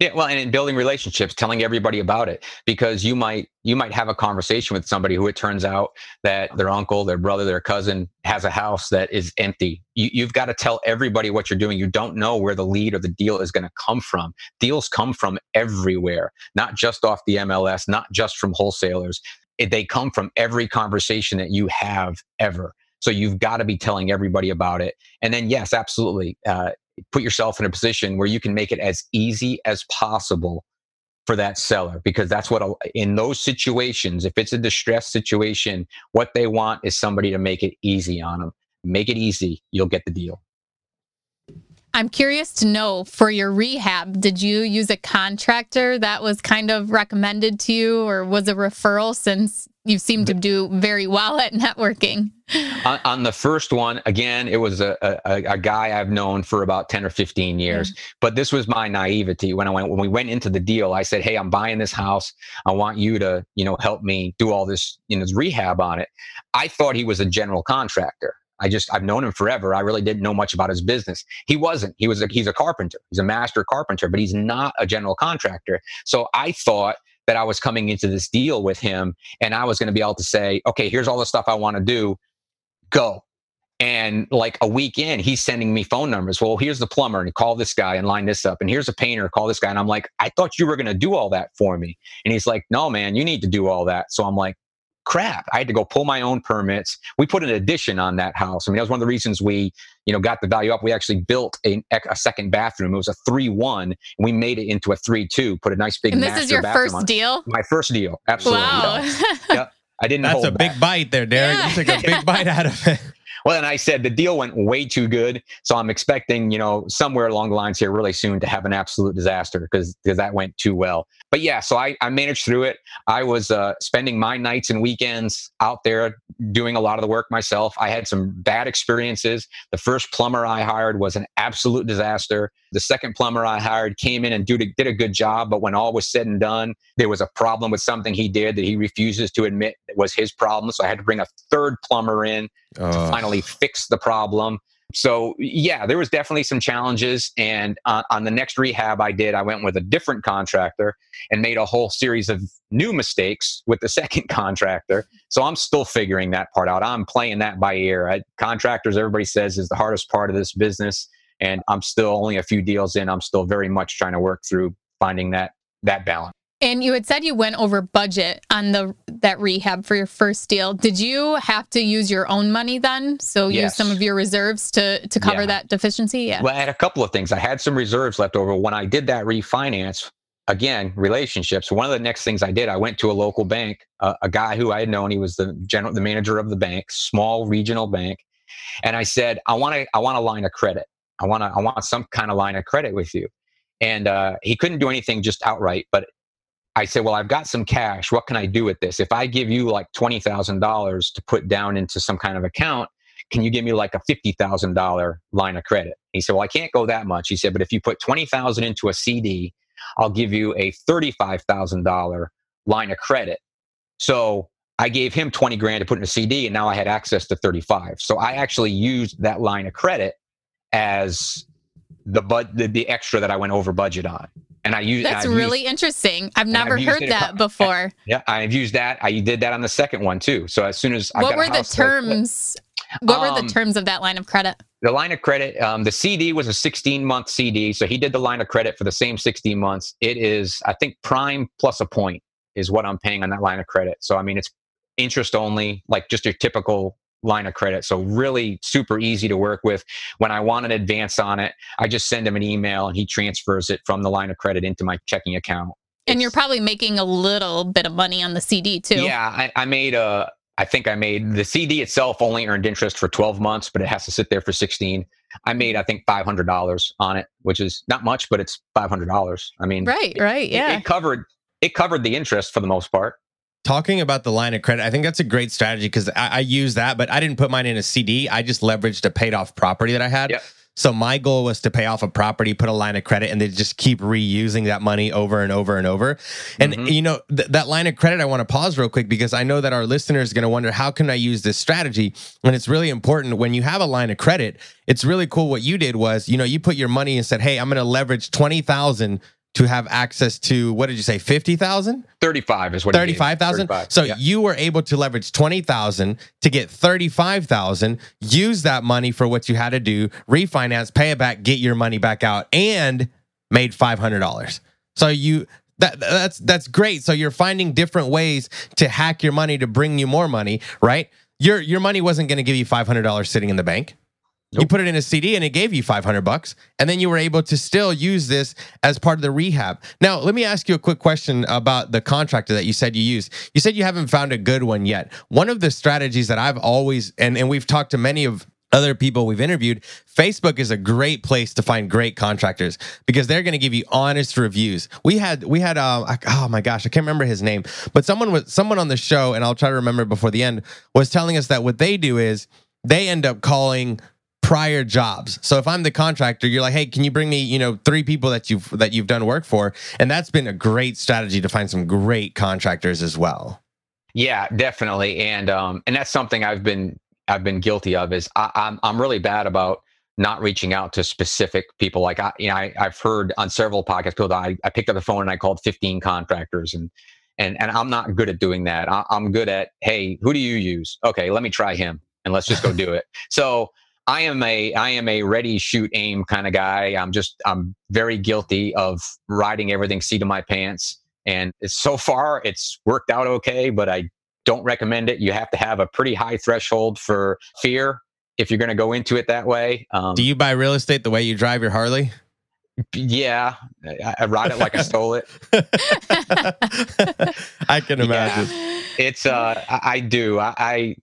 Yeah, well, and in building relationships, telling everybody about it, because you might you might have a conversation with somebody who it turns out that their uncle, their brother, their cousin has a house that is empty. You, you've got to tell everybody what you're doing. You don't know where the lead or the deal is going to come from. Deals come from everywhere, not just off the MLS, not just from wholesalers. It, they come from every conversation that you have ever. So you've got to be telling everybody about it. And then, yes, absolutely. Uh, put yourself in a position where you can make it as easy as possible for that seller because that's what in those situations if it's a distressed situation what they want is somebody to make it easy on them make it easy you'll get the deal i'm curious to know for your rehab did you use a contractor that was kind of recommended to you or was a referral since you seem to do very well at networking. on, on the first one, again, it was a, a, a guy I've known for about 10 or 15 years. Mm. But this was my naivety when I went when we went into the deal. I said, Hey, I'm buying this house. I want you to, you know, help me do all this, you know, rehab on it. I thought he was a general contractor. I just I've known him forever. I really didn't know much about his business. He wasn't. He was a, he's a carpenter. He's a master carpenter, but he's not a general contractor. So I thought that I was coming into this deal with him and I was going to be able to say, okay, here's all the stuff I want to do. Go. And like a week in, he's sending me phone numbers. Well, here's the plumber and call this guy and line this up. And here's a painter, call this guy. And I'm like, I thought you were going to do all that for me. And he's like, no, man, you need to do all that. So I'm like, crap. I had to go pull my own permits. We put an addition on that house. I mean, that was one of the reasons we, you know, got the value up. We actually built a, a second bathroom. It was a three one, and we made it into a three two. Put a nice big. And this is your first on. deal. My first deal, absolutely. Wow. Yeah. Yep. I didn't. That's hold a big bite there, Derek. Yeah. You took a big bite out of it. Well, and I said the deal went way too good, so I'm expecting, you know, somewhere along the lines here really soon to have an absolute disaster because because that went too well. But yeah, so I, I managed through it. I was uh, spending my nights and weekends out there doing a lot of the work myself. I had some bad experiences. The first plumber I hired was an absolute disaster. The second plumber I hired came in and did a, did a good job, but when all was said and done, there was a problem with something he did that he refuses to admit was his problem. So I had to bring a third plumber in to Oh. finally fix the problem. So yeah, there was definitely some challenges. And uh, on the next rehab I did, I went with a different contractor and made a whole series of new mistakes with the second contractor. So I'm still figuring that part out. I'm playing that by ear. I, contractors, everybody says, is the hardest part of this business, and I'm still only a few deals in. I'm still very much trying to work through finding that that balance. And you had said you went over budget on the that rehab for your first deal. Did you have to use your own money then? So use some of your reserves to to cover Yeah. that deficiency? Yeah. Well, I had a couple of things. I had some reserves left over. When I did that refinance, again, relationships. One of the next things I did, I went to a local bank, uh, a guy who I had known. He was the general, the manager of the bank, small regional bank, and I said, I want to, I want a line of credit. I want to, I want some kind of line of credit with you. And uh, he couldn't do anything just outright, but I said, well, I've got some cash. What can I do with this? If I give you like twenty thousand dollars to put down into some kind of account, can you give me like a fifty thousand dollar line of credit? He said, well, I can't go that much. He said, but if you put twenty thousand into a CD, I'll give you a thirty-five thousand dollar line of credit. So I gave him twenty grand to put in a CD, and now I had access to thirty-five. So I actually used that line of credit as the bud the, the extra that I went over budget on. And I used That's I've used- really interesting. I've I've never heard it a that before. yeah, I've used that. I did that on the second one too. So as soon as I what were the house that I flipped- terms? What were Um, the terms of that line of credit? the line of credit, um, the CD was a 16 month CD. So he did the line of credit for the same 16 months. It is, I think, prime plus a point is what I'm paying on that line of credit. So, I mean, it's interest only, like just your typical line of credit. So, really super easy to work with. When I want an advance on it, I just send him an email and he transfers it from the line of credit into my checking account. And you're probably making a little bit of money on the CD too. Yeah, I, I made a. I think I made the CD itself only earned interest for 12 months, but it has to sit there for 16. I made I think $500 on it, which is not much, but it's $500. I mean, Right, right. it- Yeah. it, covered it covered the interest for the most part. Talking about the line of credit, I think that's a great strategy because I, I use that, but I didn't put mine in a CD. I just leveraged a paid off property that I had. Yep. So my goal was to pay off a property, put a line of credit, and then just keep reusing that money over and over and over. And Mhm. you know th- that line of credit, I want to pause real quick because I know that our listeners are going to wonder how can I use this strategy. And it's really important when you have a line of credit. It's really cool. What you did was, you know, you put your money and said, "Hey, I'm going to leverage twenty thousand to have access to what did you say, fifty thousand? 35 is what he gave me. 35,000. 35, So yeah. you were able to leverage 20,000 to get 35,000, use that money for what you had to do, refinance, pay it back, get your money back out and made $500. So you that that's that's great. So you're finding different ways to hack your money to bring you more money, right? Your your money wasn't going to give you $500 sitting in the bank. You put it in a CD and it gave you 500 bucks and then you were able to still use this as part of the rehab. Now, let me ask you a quick question about the contractor that you said you used. You said you haven't found a good one yet. One of the strategies that I've always and and we've talked to many of other people we've interviewed, Facebook is a great place to find great contractors because they're going to give you honest reviews. We had we had uh, oh my gosh, I can't remember his name, but someone was someone on the show, and I'll try to remember before the end, was telling us that what they do is they end up calling prior jobs. So if I'm the contractor, you're like, hey, can you bring me, you know, three people that you've that you've done work for, and that's been a great strategy to find some great contractors as well. Yeah, definitely, and um, and that's something I've been I've been guilty of is I, I'm I'm really bad about not reaching out to specific people. Like I, you know, I, have heard on several podcasts people that I, I picked up the phone and I called 15 contractors and and and I'm not good at doing that. I, I'm good at hey, who do you use? Okay, let me try him and let's just go do it. So I am a I am a ready, shoot, aim kind of guy. I'm just I'm very guilty of riding everything seat of my pants. And so far, it's worked out okay, but I don't recommend it. You have to have a pretty high threshold for fear if you're going to go into it that way. Um, Do you buy real estate the way you drive your Harley? Yeah, I, I ride it like I stole it. I can imagine. Yeah, it's uh, I, I do. I, I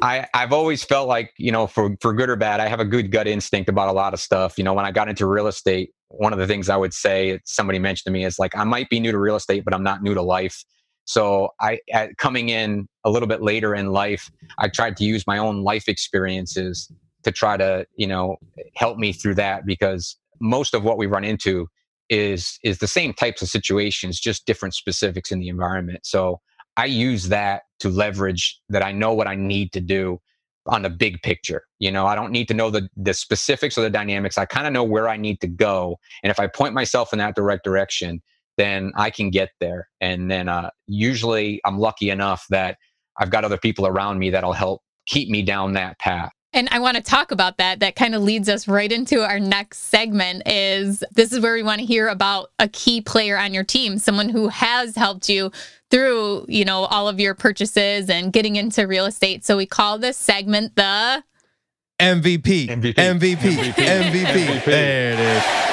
I've always felt like you know, for for good or bad, I have a good gut instinct about a lot of stuff. You know, when I got into real estate, one of the things I would say, somebody mentioned to me, is like I might be new to real estate, but I'm not new to life. So I, at, coming in a little bit later in life, I tried to use my own life experiences to try to, you know, help me through that because most of what we run into is is the same types of situations, just different specifics in the environment. So I use that to leverage that I know what I need to do on the big picture. You know, I don't need to know the the specifics or the dynamics. I kind of know where I need to go, and if I point myself in that direct direction, then I can get there. And then uh, usually I'm lucky enough that I've got other people around me that'll help keep me down that path. And I want to talk about that. That kind of leads us right into our next segment is this is where we want to hear about a key player on your team, someone who has helped you through, you know, all of your purchases and getting into real estate. So we call this segment the MVP. MVP. MVP. MVP. MVP. MVP. There it is.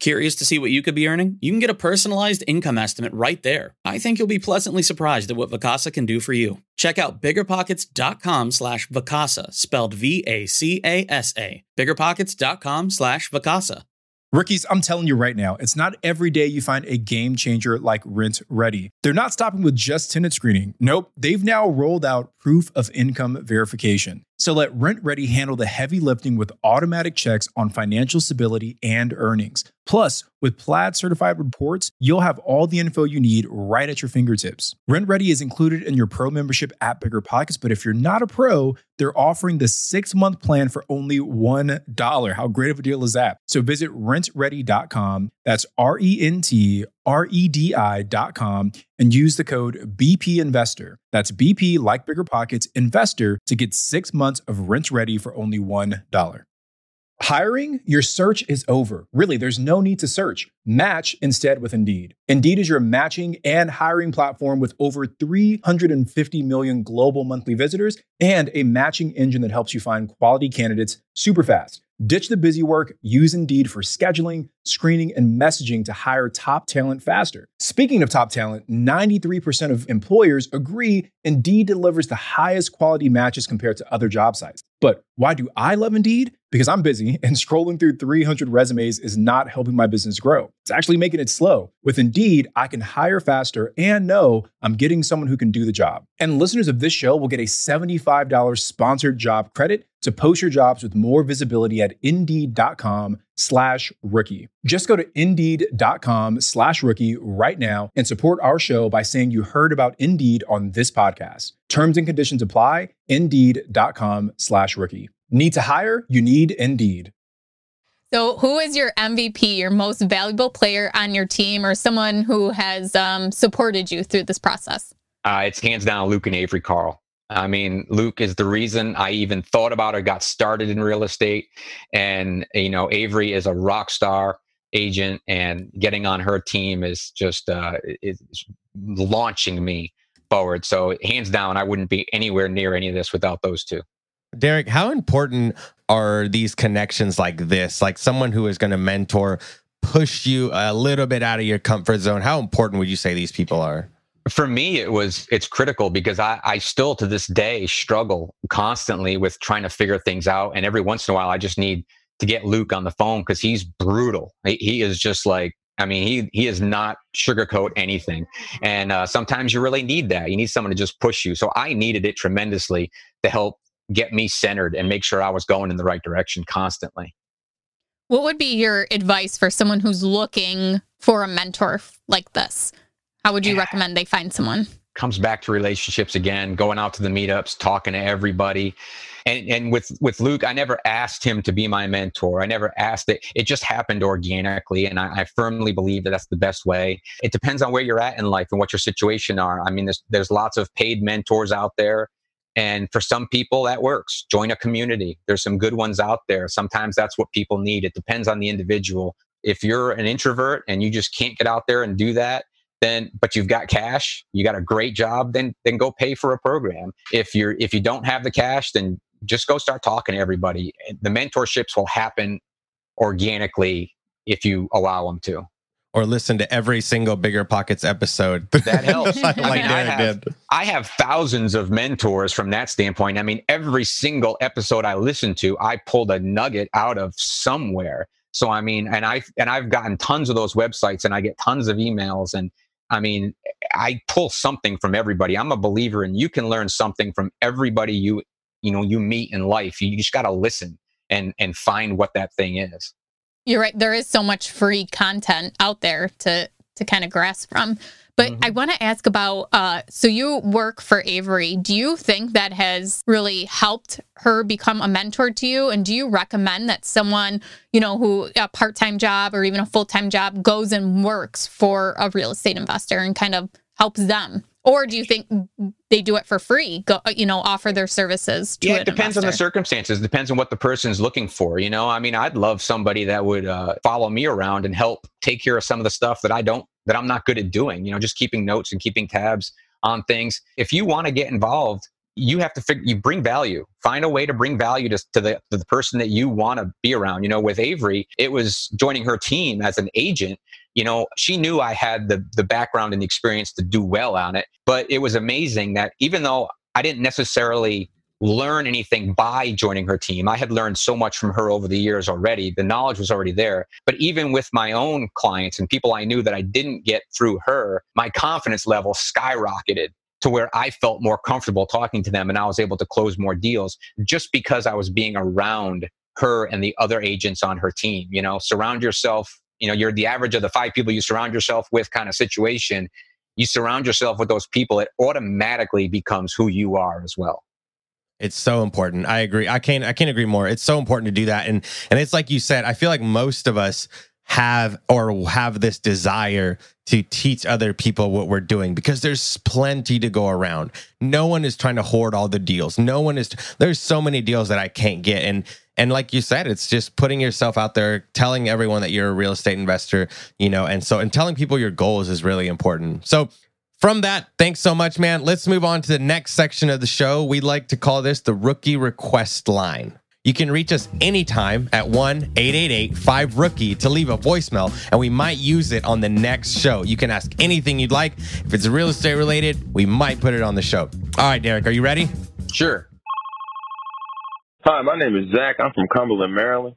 Curious to see what you could be earning? You can get a personalized income estimate right there. I think you'll be pleasantly surprised at what Vacasa can do for you. Check out biggerpockets.com slash Vacasa, spelled V-A-C-A-S-A. Biggerpockets.com slash Vacasa. Rookies, I'm telling you right now, it's not every day you find a game changer like RentRedi. They're not stopping with just tenant screening. Nope, they've now rolled out proof of income verification. So let RentRedi handle the heavy lifting with automatic checks on financial stability and earnings. Plus, with Plaid certified reports, you'll have all the info you need right at your fingertips. RentRedi is included in your pro membership at Bigger Pockets, but if you're not a pro, they're offering the six month plan for only $1. How great of a deal is that? So visit rentredi.com. That's R E N T R E D I.com and use the code BP Investor. That's BP, like Bigger Pockets, Investor to get six months of RentRedi for only $1. Hiring, your search is over. Really, there's no need to search. Match instead with Indeed. Indeed is your matching and hiring platform with over 350 million global monthly visitors and a matching engine that helps you find quality candidates super fast. Ditch the busy work, use Indeed for scheduling, screening, and messaging to hire top talent faster. Speaking of top talent, 93% of employers agree Indeed delivers the highest quality matches compared to other job sites. But why do I love Indeed? Because I'm busy and scrolling through 300 resumes is not helping my business grow. It's actually making it slow. With Indeed, I can hire faster and know I'm getting someone who can do the job. And listeners of this show will get a $75 sponsored job credit to post your jobs with more visibility at indeed.com slash rookie. Just go to indeed.com slash rookie right now and support our show by saying you heard about Indeed on this podcast. Terms and conditions apply. Indeed.com slash rookie. Need to hire? You need Indeed. So, who is your MVP, your most valuable player on your team, or someone who has um, supported you through this process? Uh, it's hands down Luke and Avery Carl. I mean, Luke is the reason I even thought about or got started in real estate. And, you know, Avery is a rock star agent and getting on her team is just uh, is launching me forward. So hands down, I wouldn't be anywhere near any of this without those two. Derek, how important are these connections like this? Like someone who is going to mentor, push you a little bit out of your comfort zone. How important would you say these people are? For me, it was it's critical because I, I still to this day struggle constantly with trying to figure things out. And every once in a while I just need to get Luke on the phone because he's brutal. He is just like I mean, he he is not sugarcoat anything, and uh, sometimes you really need that. You need someone to just push you. So I needed it tremendously to help get me centered and make sure I was going in the right direction constantly. What would be your advice for someone who's looking for a mentor like this? How would you recommend they find someone? Comes back to relationships again, going out to the meetups, talking to everybody and and with with Luke, I never asked him to be my mentor. I never asked it. It just happened organically, and I, I, firmly believe that that's the best way. It depends on where you're at in life and what your situation are. I mean, there's there's lots of paid mentors out there. And for some people, that works. Join a community. There's some good ones out there. Sometimes that's what people need. It depends on the individual. If you're an introvert and you just can't get out there and do that, then but you've got cash you got a great job then then go pay for a program if you're if you don't have the cash then just go start talking to everybody. The mentorships will happen organically if you allow them to. Or listen to every single Bigger Pockets episode. That helps. like I, mean, I, have, I have thousands of mentors from that standpoint. I mean, every single episode I listen to, I pulled a nugget out of somewhere. So I mean, and I and I've gotten tons of those websites, and I get tons of emails, and I mean, I pull something from everybody. I'm a believer, and you can learn something from everybody you you know you meet in life. You just got to listen and and find what that thing is. You're right. There is so much free content out there to to kind of grasp from but mm-hmm. I want to ask about uh, so you work for Avery. Do you think that has really helped her become a mentor to you? And do you recommend that someone, you know, who a part time job or even a full time job goes and works for a real estate investor and kind of helps them or do you think they do it for free? Go you know offer their services yeah it depends investor? on the circumstances. Depends on what the person's looking for you know? I mean i'd love somebody that would uh, follow me around and help take care of some of the stuff that i don't that i'm not good at doing you know just keeping notes and keeping tabs on things. If you want to get involved you have to figure you bring value. Find a way to bring value to, to the to the person that you want to be around. You know with avery it was joining her team as an agent you know she knew i had the the background and the experience to do well on it but it was amazing that even though i didn't necessarily learn anything by joining her team i had learned so much from her over the years already the knowledge was already there but even with my own clients and people i knew that i didn't get through her my confidence level skyrocketed to where I felt more comfortable talking to them and I was able to close more deals just because I was being around her and the other agents on her team. You know, surround yourself, you know, you're the average of the five people you surround yourself with kind of situation. You surround yourself with those people, it automatically becomes who you are as well. It's so important. I agree. I can't I can't agree more. It's so important to do that. And and it's like you said, I feel like most of us have or have this desire to teach other people what we're doing because there's plenty to go around. No one is trying to hoard all the deals. No one is there's so many deals that I can't get and and like you said it's just putting yourself out there telling everyone that you're a real estate investor, you know, and so and telling people your goals is really important. So from that, thanks so much, man. Let's move on to the next section of the show. We like to call this the rookie request line. You can reach us anytime at 1 888 5 Rookie to leave a voicemail, and we might use it on the next show. You can ask anything you'd like. If it's real estate related, we might put it on the show. All right, Derek, are you ready? Sure. Hi, my name is Zach. I'm from Cumberland, Maryland.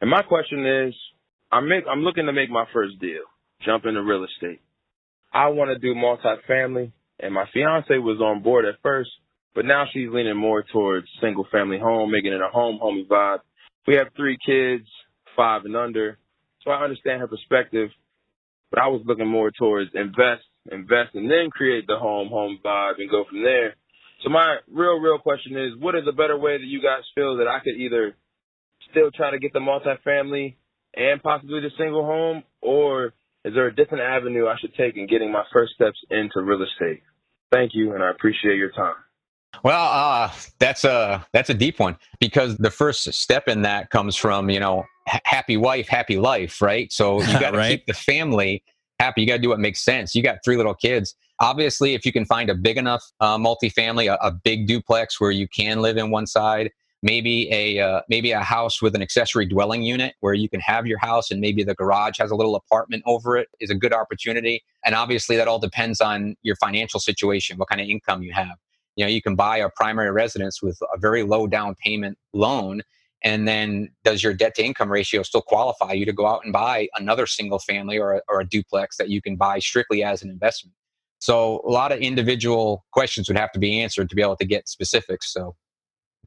And my question is I'm, make, I'm looking to make my first deal, jump into real estate. I want to do multifamily, and my fiance was on board at first, but now she's leaning more towards single family home, making it a home homey vibe. We have three kids, five and under, so I understand her perspective. But I was looking more towards invest, invest, and then create the home home vibe and go from there. So my real, real question is, what is a better way that you guys feel that I could either still try to get the multifamily and possibly the single home, or is there a different avenue I should take in getting my first steps into real estate? Thank you, and I appreciate your time. Well, uh, that's a that's a deep one because the first step in that comes from you know ha- happy wife, happy life, right? So you got to Right. keep the family happy. You got to do what makes sense. You got three little kids. Obviously, if you can find a big enough uh, multifamily, a, a big duplex where you can live in one side, maybe a uh, maybe a house with an accessory dwelling unit where you can have your house and maybe the garage has a little apartment over it is a good opportunity. And obviously, that all depends on your financial situation, what kind of income you have. You know, you can buy a primary residence with a very low down payment loan. And then does your debt to income ratio still qualify you to go out and buy another single family or a, or a duplex that you can buy strictly as an investment? So a lot of individual questions would have to be answered to be able to get specifics. So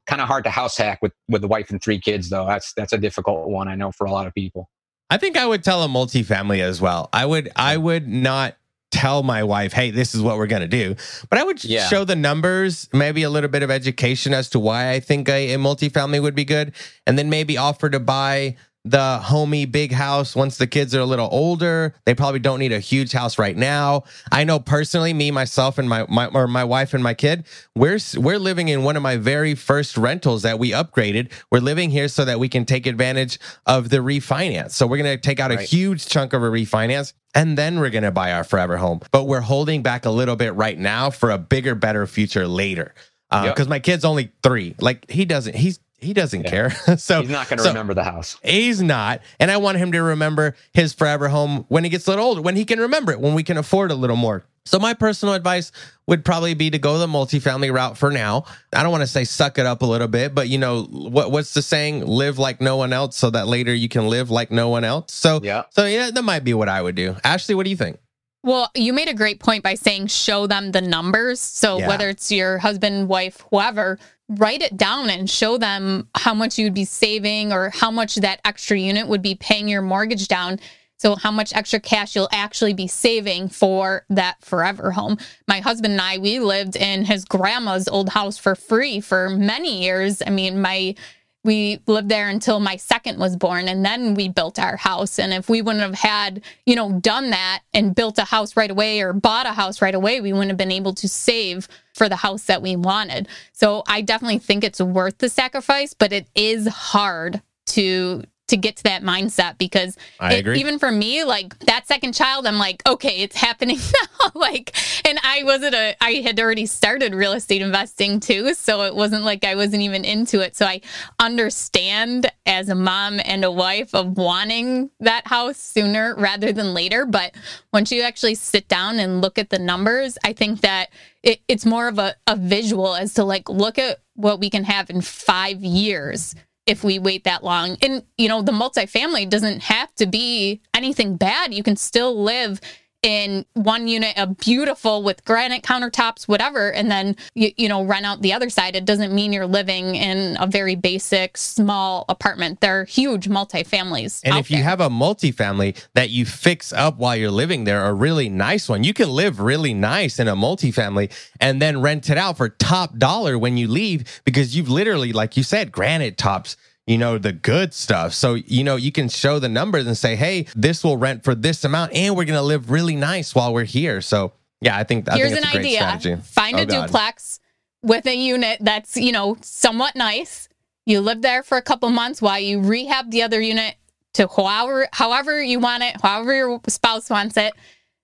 kind of hard to house hack with with the wife and three kids though. That's that's a difficult one I know for a lot of people. I think I would tell a multifamily as well. I would I would not tell my wife, "Hey, this is what we're going to do." But I would Yeah. show the numbers, maybe a little bit of education as to why I think a, a multifamily would be good, and then maybe offer to buy the homey big house once the kids are a little older. They probably don't need a huge house right now. I know personally, me myself and my my or my wife and my kid, we're we're living in one of my very first rentals that we upgraded. We're living here so that we can take advantage of the refinance. So we're going to take out a huge chunk of a refinance and then we're going to buy our forever home. But we're holding back a little bit right now for a bigger better future later. Uh, Yep. my kid's only 3. Like he doesn't he's he doesn't Yeah. care. so He's not going to so- remember the house. He's not. And I want him to remember his forever home when he gets a little older, when he can remember it, when we can afford a little more. So my personal advice would probably be to go the multifamily route for now. I don't want to say suck it up a little bit, but you know what what's the saying? Live like no one else so that later you can live like no one else. So Yeah. so yeah, that might be what I would do. Ashley, what do you think? Well, you made a great point by saying show them the numbers. So Yeah. whether it's your husband, wife, whoever, write it down and show them how much you'd be saving or how much that extra unit would be paying your mortgage down. So how much extra cash you'll actually be saving for that forever home. My husband and I, we lived in his grandma's old house for free for many years. I mean, my we lived there until my second was born and then we built our house. And if we wouldn't have had you know done that and built a house right away or bought a house right away we wouldn't have been able to save for the house that we wanted. So i definitely think it's worth the sacrifice but it is hard to to get to that mindset because I it- agree. even for me like that second child i'm like okay it's happening now. Like and i wasn't a i had already started real estate investing too so it wasn't like i wasn't even into it. So i understand as a mom and a wife of wanting that house sooner rather than later. But once you actually sit down and look at the numbers i think that it, it's more of a, a visual as to like look at what we can have in five years if we wait that long. And, you know, the multifamily doesn't have to be anything bad. You can still live in one unit, a beautiful with granite countertops, whatever, and then you, you know rent out the other side. It doesn't mean you're living in a very basic small apartment. They're huge multifamilies. And if you there. have a multifamily that you fix up while you're living there, a really nice one, you can live really nice in a multifamily and then rent it out for top dollar when you leave because you've literally, like you said, granite tops. You know, the good stuff. So, you know, you can show the numbers and say, hey, this will rent for this amount and we're going to live really nice while we're here. So, yeah, I think, I here's think an idea: strategy. find Oh, a God. duplex with a unit that's you know somewhat nice. You live there for a couple months while you rehab the other unit to however however you want it, however your spouse wants it.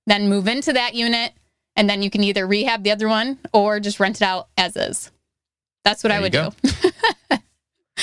Then move into that unit, and then you can either rehab the other one or just rent it out as is. That's what There I would do.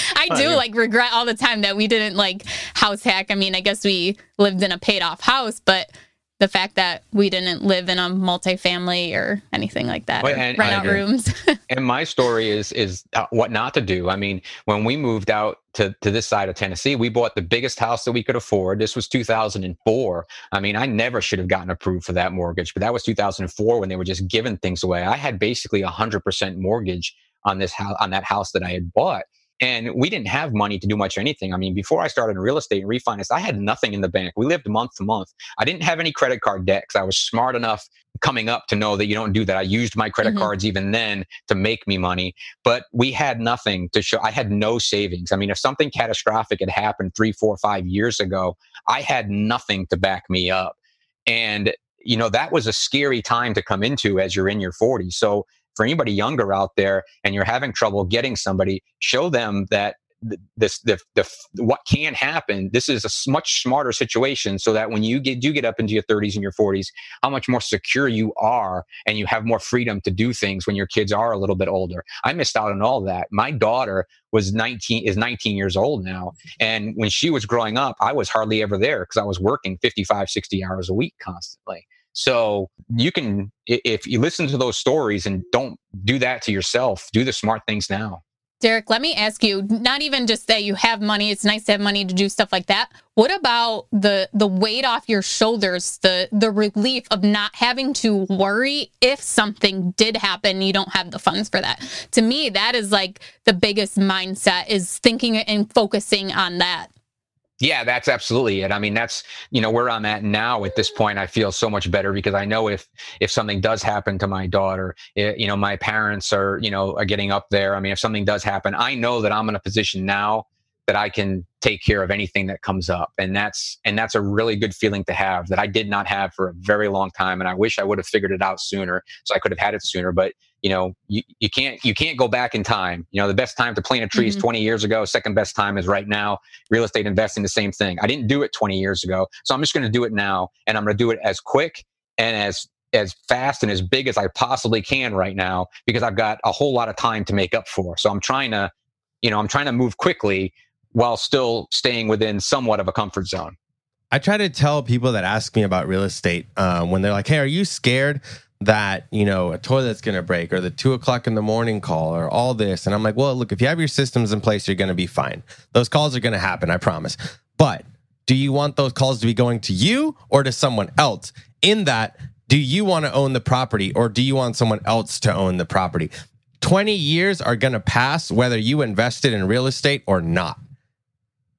I do like regret all the time that we didn't like house hack. I mean, I guess we lived in a paid off house, but the fact that we didn't live in a multifamily or anything like that, Well, and rent out rooms. and my story is is uh, what not to do. I mean, when we moved out to to this side of Tennessee, we bought the biggest house that we could afford. This was 2004. I mean, I never should have gotten approved for that mortgage, but that was 2004 when they were just giving things away. I had basically a hundred percent mortgage on this house on that house that I had bought. And we didn't have money to do much or anything. I mean, before I started in real estate and refinance, I had nothing in the bank. We lived month to month. I didn't have any credit card debt because I was smart enough coming up to know that you don't do that. I used my credit Mhm. cards even then to make me money, but we had nothing to show. I had no savings. I mean, if something catastrophic had happened three, four, five years ago, I had nothing to back me up. And, you know, that was a scary time to come into as you're in your 40s. So for anybody younger out there and you're having trouble getting somebody, show them that this the, the what can happen. This is a much smarter situation so that when you get do get up into your 30s and your 40s how much more secure you are and you have more freedom to do things when your kids are a little bit older. I missed out on all that. My daughter was 19 is 19 years old now. And when she was growing up i was hardly ever there because i was working 55 60 hours a week constantly so you can if you listen to those stories and don't do that to yourself do the smart things now Derek, let me ask you, not even just that you have money, it's nice to have money to do stuff like that. What about the the weight off your shoulders, the the relief of not having to worry if something did happen, you don't have the funds for that. To me, that is like the biggest mindset is thinking and focusing on that. Yeah, that's absolutely it. I mean, that's you know where I'm at now. At this point, I feel so much better because I know if if something does happen to my daughter, it, eh, you know, my parents are you know are getting up there. I mean, if something does happen, I know that I'm in a position now that I can take care of anything that comes up, and that's and that's a really good feeling to have that I did not have for a very long time, and I wish I would have figured it out sooner, so I could have had it sooner. But you know you, you can't you can't go back in time. You know the best time to plant a tree mm-hmm. is 20 years ago. Second best time is right now. Real estate investing the same thing. I didn't do it 20 years ago. So i'm just going to do it now and i'm going to do it as quick and as as fast and as big as i possibly can right now because i've got a whole lot of time to make up for. So i'm trying to you know i'm trying to move quickly while still staying within somewhat of a comfort zone. I try to tell people that ask me about real estate uh, when they're like, "Hey, are you scared that you know a toilet's going to break or the two o'clock in the morning call or all this. And i'm like well look if you have your systems in place you're going to be fine. Those calls are going to happen i promise. But do you want those calls to be going to you or to someone else? In that do you want to own the property or do you want someone else to own the property? 20 years are going to pass whether you invested in real estate or not.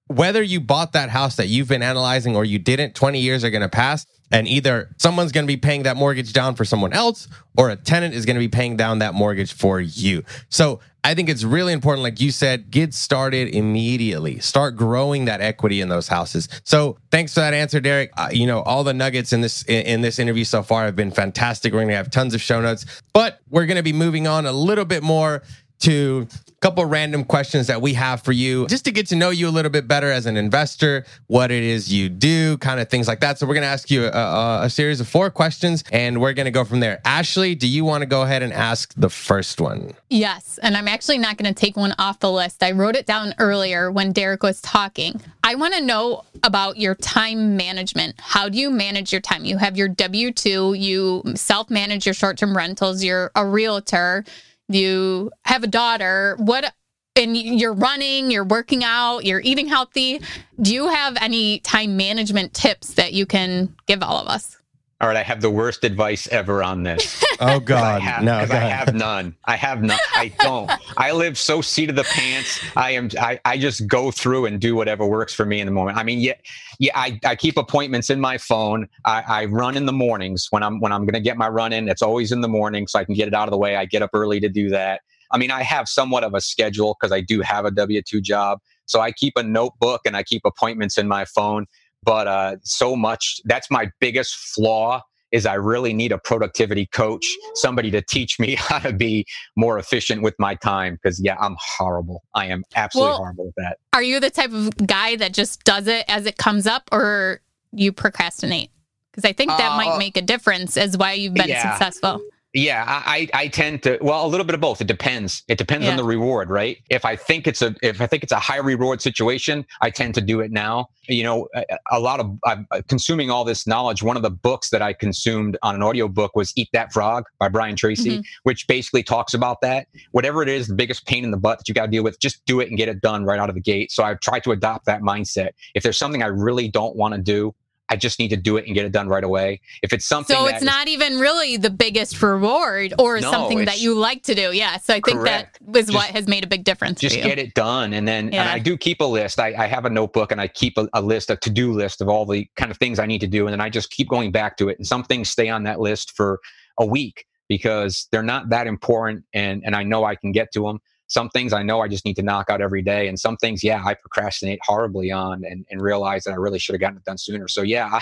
Whether you bought that house that you've been analyzing or you didn't 20 years are going to pass and either someone's going to be paying that mortgage down for someone else or a tenant is going to be paying down that mortgage for you. So I think it's really important, like you said, get started immediately. Start growing that equity in those houses. So thanks for that answer, Derek. Uh, you know, all the nuggets in this in this interview so far have been fantastic. We're going to have tons of show notes, but we're going to be moving on a little bit more to a couple random questions that we have for you just to get to know you a little bit better as an investor, what it is you do, kind of things like that. So we're going to ask you a, a, series of four questions and we're going to go from there. Ashley, do you want to go ahead and ask the first one? Yes. And I'm actually not going to take one off the list. I wrote it down earlier when Derek was talking. I want to know about your time management. How do you manage your time? You have your W 2, you self manage your short term rentals, you're a realtor you have a daughter, what and you're running, you're working out, you're eating healthy. Do you have any time management tips that you can give all of us? All right, I have the worst advice ever on this. oh God, I have, no, I have none. I have none. I don't. I live so seat of the pants. I am. I, I just go through and do whatever works for me in the moment. I mean, yeah, yeah. I, I keep appointments in my phone. I, I run in the mornings when I'm when I'm going to get my run in. It's always in the morning, so I can get it out of the way. I get up early to do that. I mean, I have somewhat of a schedule because I do have a W two job. So I keep a notebook and I keep appointments in my phone but uh, so much that's my biggest flaw is I really need a productivity coach, somebody to teach me how to be more efficient with my time. Because yeah, I'm horrible. I am absolutely well, horrible with that. Are you the type of guy that just does it as it comes up, or you procrastinate? Because I think that uh, might make a difference as why you've been yeah. successful. Yeah, I, I tend to well a little bit of both. It depends. It depends yeah. on the reward, right? If I think it's a if I think it's a high reward situation, I tend to do it now. You know, a, a lot of I'm consuming all this knowledge. One of the books that I consumed on an audio book was Eat That Frog by Brian Tracy, mm-hmm. which basically talks about that. Whatever it is, the biggest pain in the butt that you got to deal with, just do it and get it done right out of the gate. So I've tried to adopt that mindset. If there's something I really don't want to do, I just need to do it and get it done right away. If it's something, so it's not even really the biggest reward or no, something that you like to do. Yeah, so I think correct. that was just, what has made a big difference. Just get it done, and then yeah. and I do keep a list. I, I have a notebook and I keep a, a list, a to do list of all the kind of things I need to do, and then I just keep going back to it. And some things stay on that list for a week because they're not that important, and and I know I can get to them some things I know I just need to knock out every day. And some things, yeah, I procrastinate horribly on and, and realize that I really should have gotten it done sooner. So, yeah, I,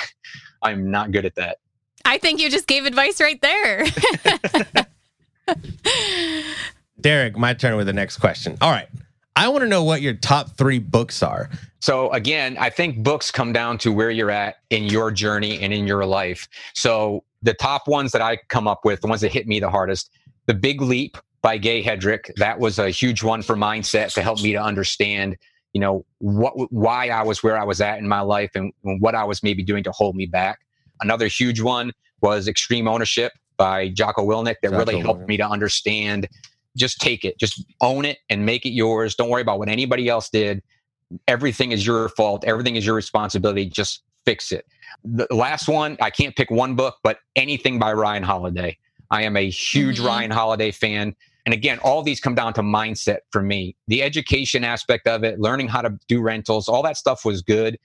I'm not good at that. I think you just gave advice right there. Derek, my turn with the next question. All right. I want to know what your top three books are. So again, I think books come down to where you're at in your journey and in your life. So the top ones that I come up with, the ones that hit me the hardest, The Big Leap by Gay Hedrick. That was a huge one for mindset to help me to understand, you know, what why I was where I was at in my life and, and what I was maybe doing to hold me back. Another huge one was Extreme Ownership by Jocko Willink that Jocko really helped Willink. me to understand just take it, just own it and make it yours. Don't worry about what anybody else did. Everything is your fault. Everything is your responsibility. Just fix it. The last one, I can't pick one book, but anything by Ryan Holiday. I am a huge Mhm. Ryan Holiday fan. And again, all these come down to mindset for me. The education aspect of it, learning how to do rentals, all that stuff was good.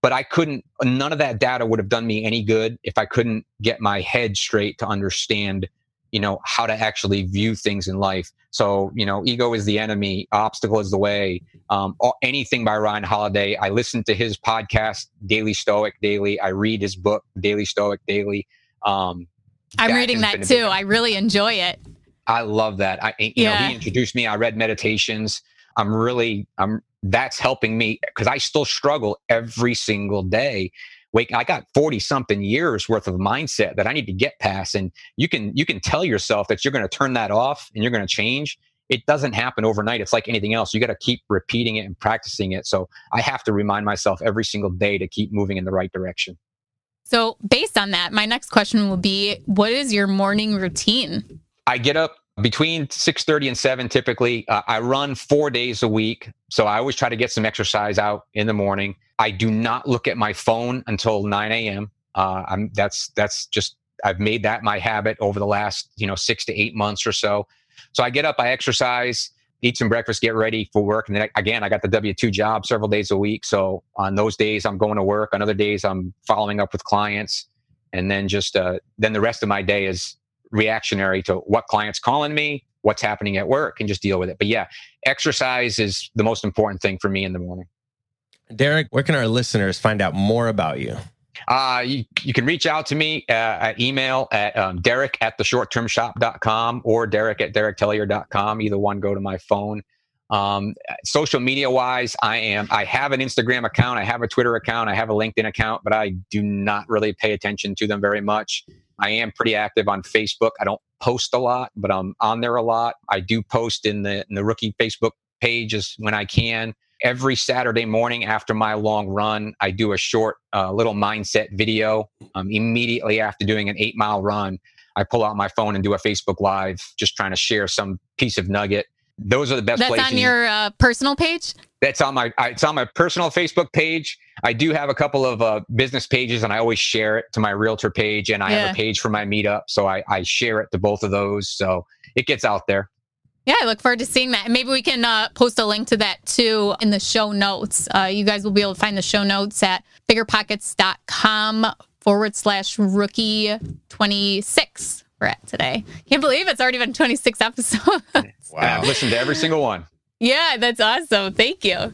But I couldn't, none of that data would have done me any good if I couldn't get my head straight to understand, you know, how to actually view things in life. So, you know, ego is the enemy, obstacle is the way. Um, anything by Ryan Holiday. I listen to his podcast, Daily Stoic Daily. I read his book, Daily Stoic Daily. Um, I'm That reading that too. I really enjoy it. I love that. I, you know, he introduced me. I read meditations. I'm really, I'm, that's helping me because I still struggle every single day. Wake, I got 40 something years worth of mindset that I need to get past. And you can, you can tell yourself that you're going to turn that off and you're going to change. It doesn't happen overnight. It's like anything else. You got to keep repeating it and practicing it. So I have to remind myself every single day to keep moving in the right direction. So, based on that, my next question will be what is your morning routine? I get up between 6:30 and 7 typically. Uh, I run 4 days a week, so I always try to get some exercise out in the morning. I do not look at my phone until 9 a.m. Uh, I'm that's that's just I've made that my habit over the last you know six to eight months or so. So I get up, I exercise, eat some breakfast, get ready for work, and then again I got the W two job several days a week. So on those days I'm going to work. On other days I'm following up with clients, and then just uh, then the rest of my day is reactionary to what clients calling me, what's happening at work, and just deal with it. But yeah, exercise is the most important thing for me in the morning. Derek, where can our listeners find out more about you? Uh, you, you can reach out to me uh, at email at um, derek at the shorttermshop.com or derek at derektellier.com. Either one, go to my phone. Um, social media wise, I am, I have an Instagram account. I have a Twitter account. I have a LinkedIn account, but I do not really pay attention to them very much. I am pretty active on Facebook. I don't post a lot, but I'm on there a lot. I do post in the, in the rookie Facebook pages when I can every Saturday morning after my long run, I do a short uh, little mindset video. Um, immediately after doing an eight mile run, I pull out my phone and do a Facebook Live, just trying to share some piece of nugget. Those are the best That's places. on your uh, personal page? That's on my I- it's on my personal Facebook page. I do have a couple of uh, business pages, and I always share it to my realtor page, and I Yeah. have a page for my meetup, so I, I share it to both of those, so it gets out there. Yeah, I look forward to seeing that. And maybe we can uh, post a link to that too in the show notes. Uh, you guys will be able to find the show notes at biggerpockets.com forward slash rookie 26. We're at today. Can't believe it's already been 26 episodes. Wow. I've listened to every single one. Yeah, that's awesome. Thank you.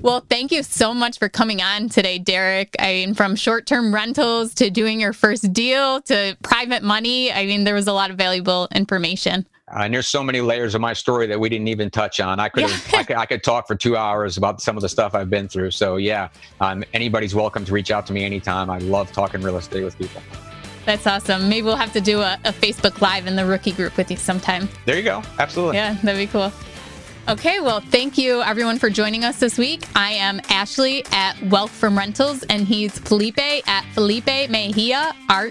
Well, thank you so much for coming on today, Derek. I mean, from short term rentals to doing your first deal to private money, I mean, there was a lot of valuable information. Uh, and there's so many layers of my story that we didn't even touch on. I could, have, I could, I could talk for two hours about some of the stuff I've been through. So yeah, um, anybody's welcome to reach out to me anytime. I love talking real estate with people. That's awesome. Maybe we'll have to do a, a Facebook Live in the rookie group with you sometime. There you go. Absolutely. Yeah, that'd be cool. Okay, well, thank you everyone for joining us this week. I am Ashley at Wealth from Rentals, and he's Felipe at Felipe Mejia, R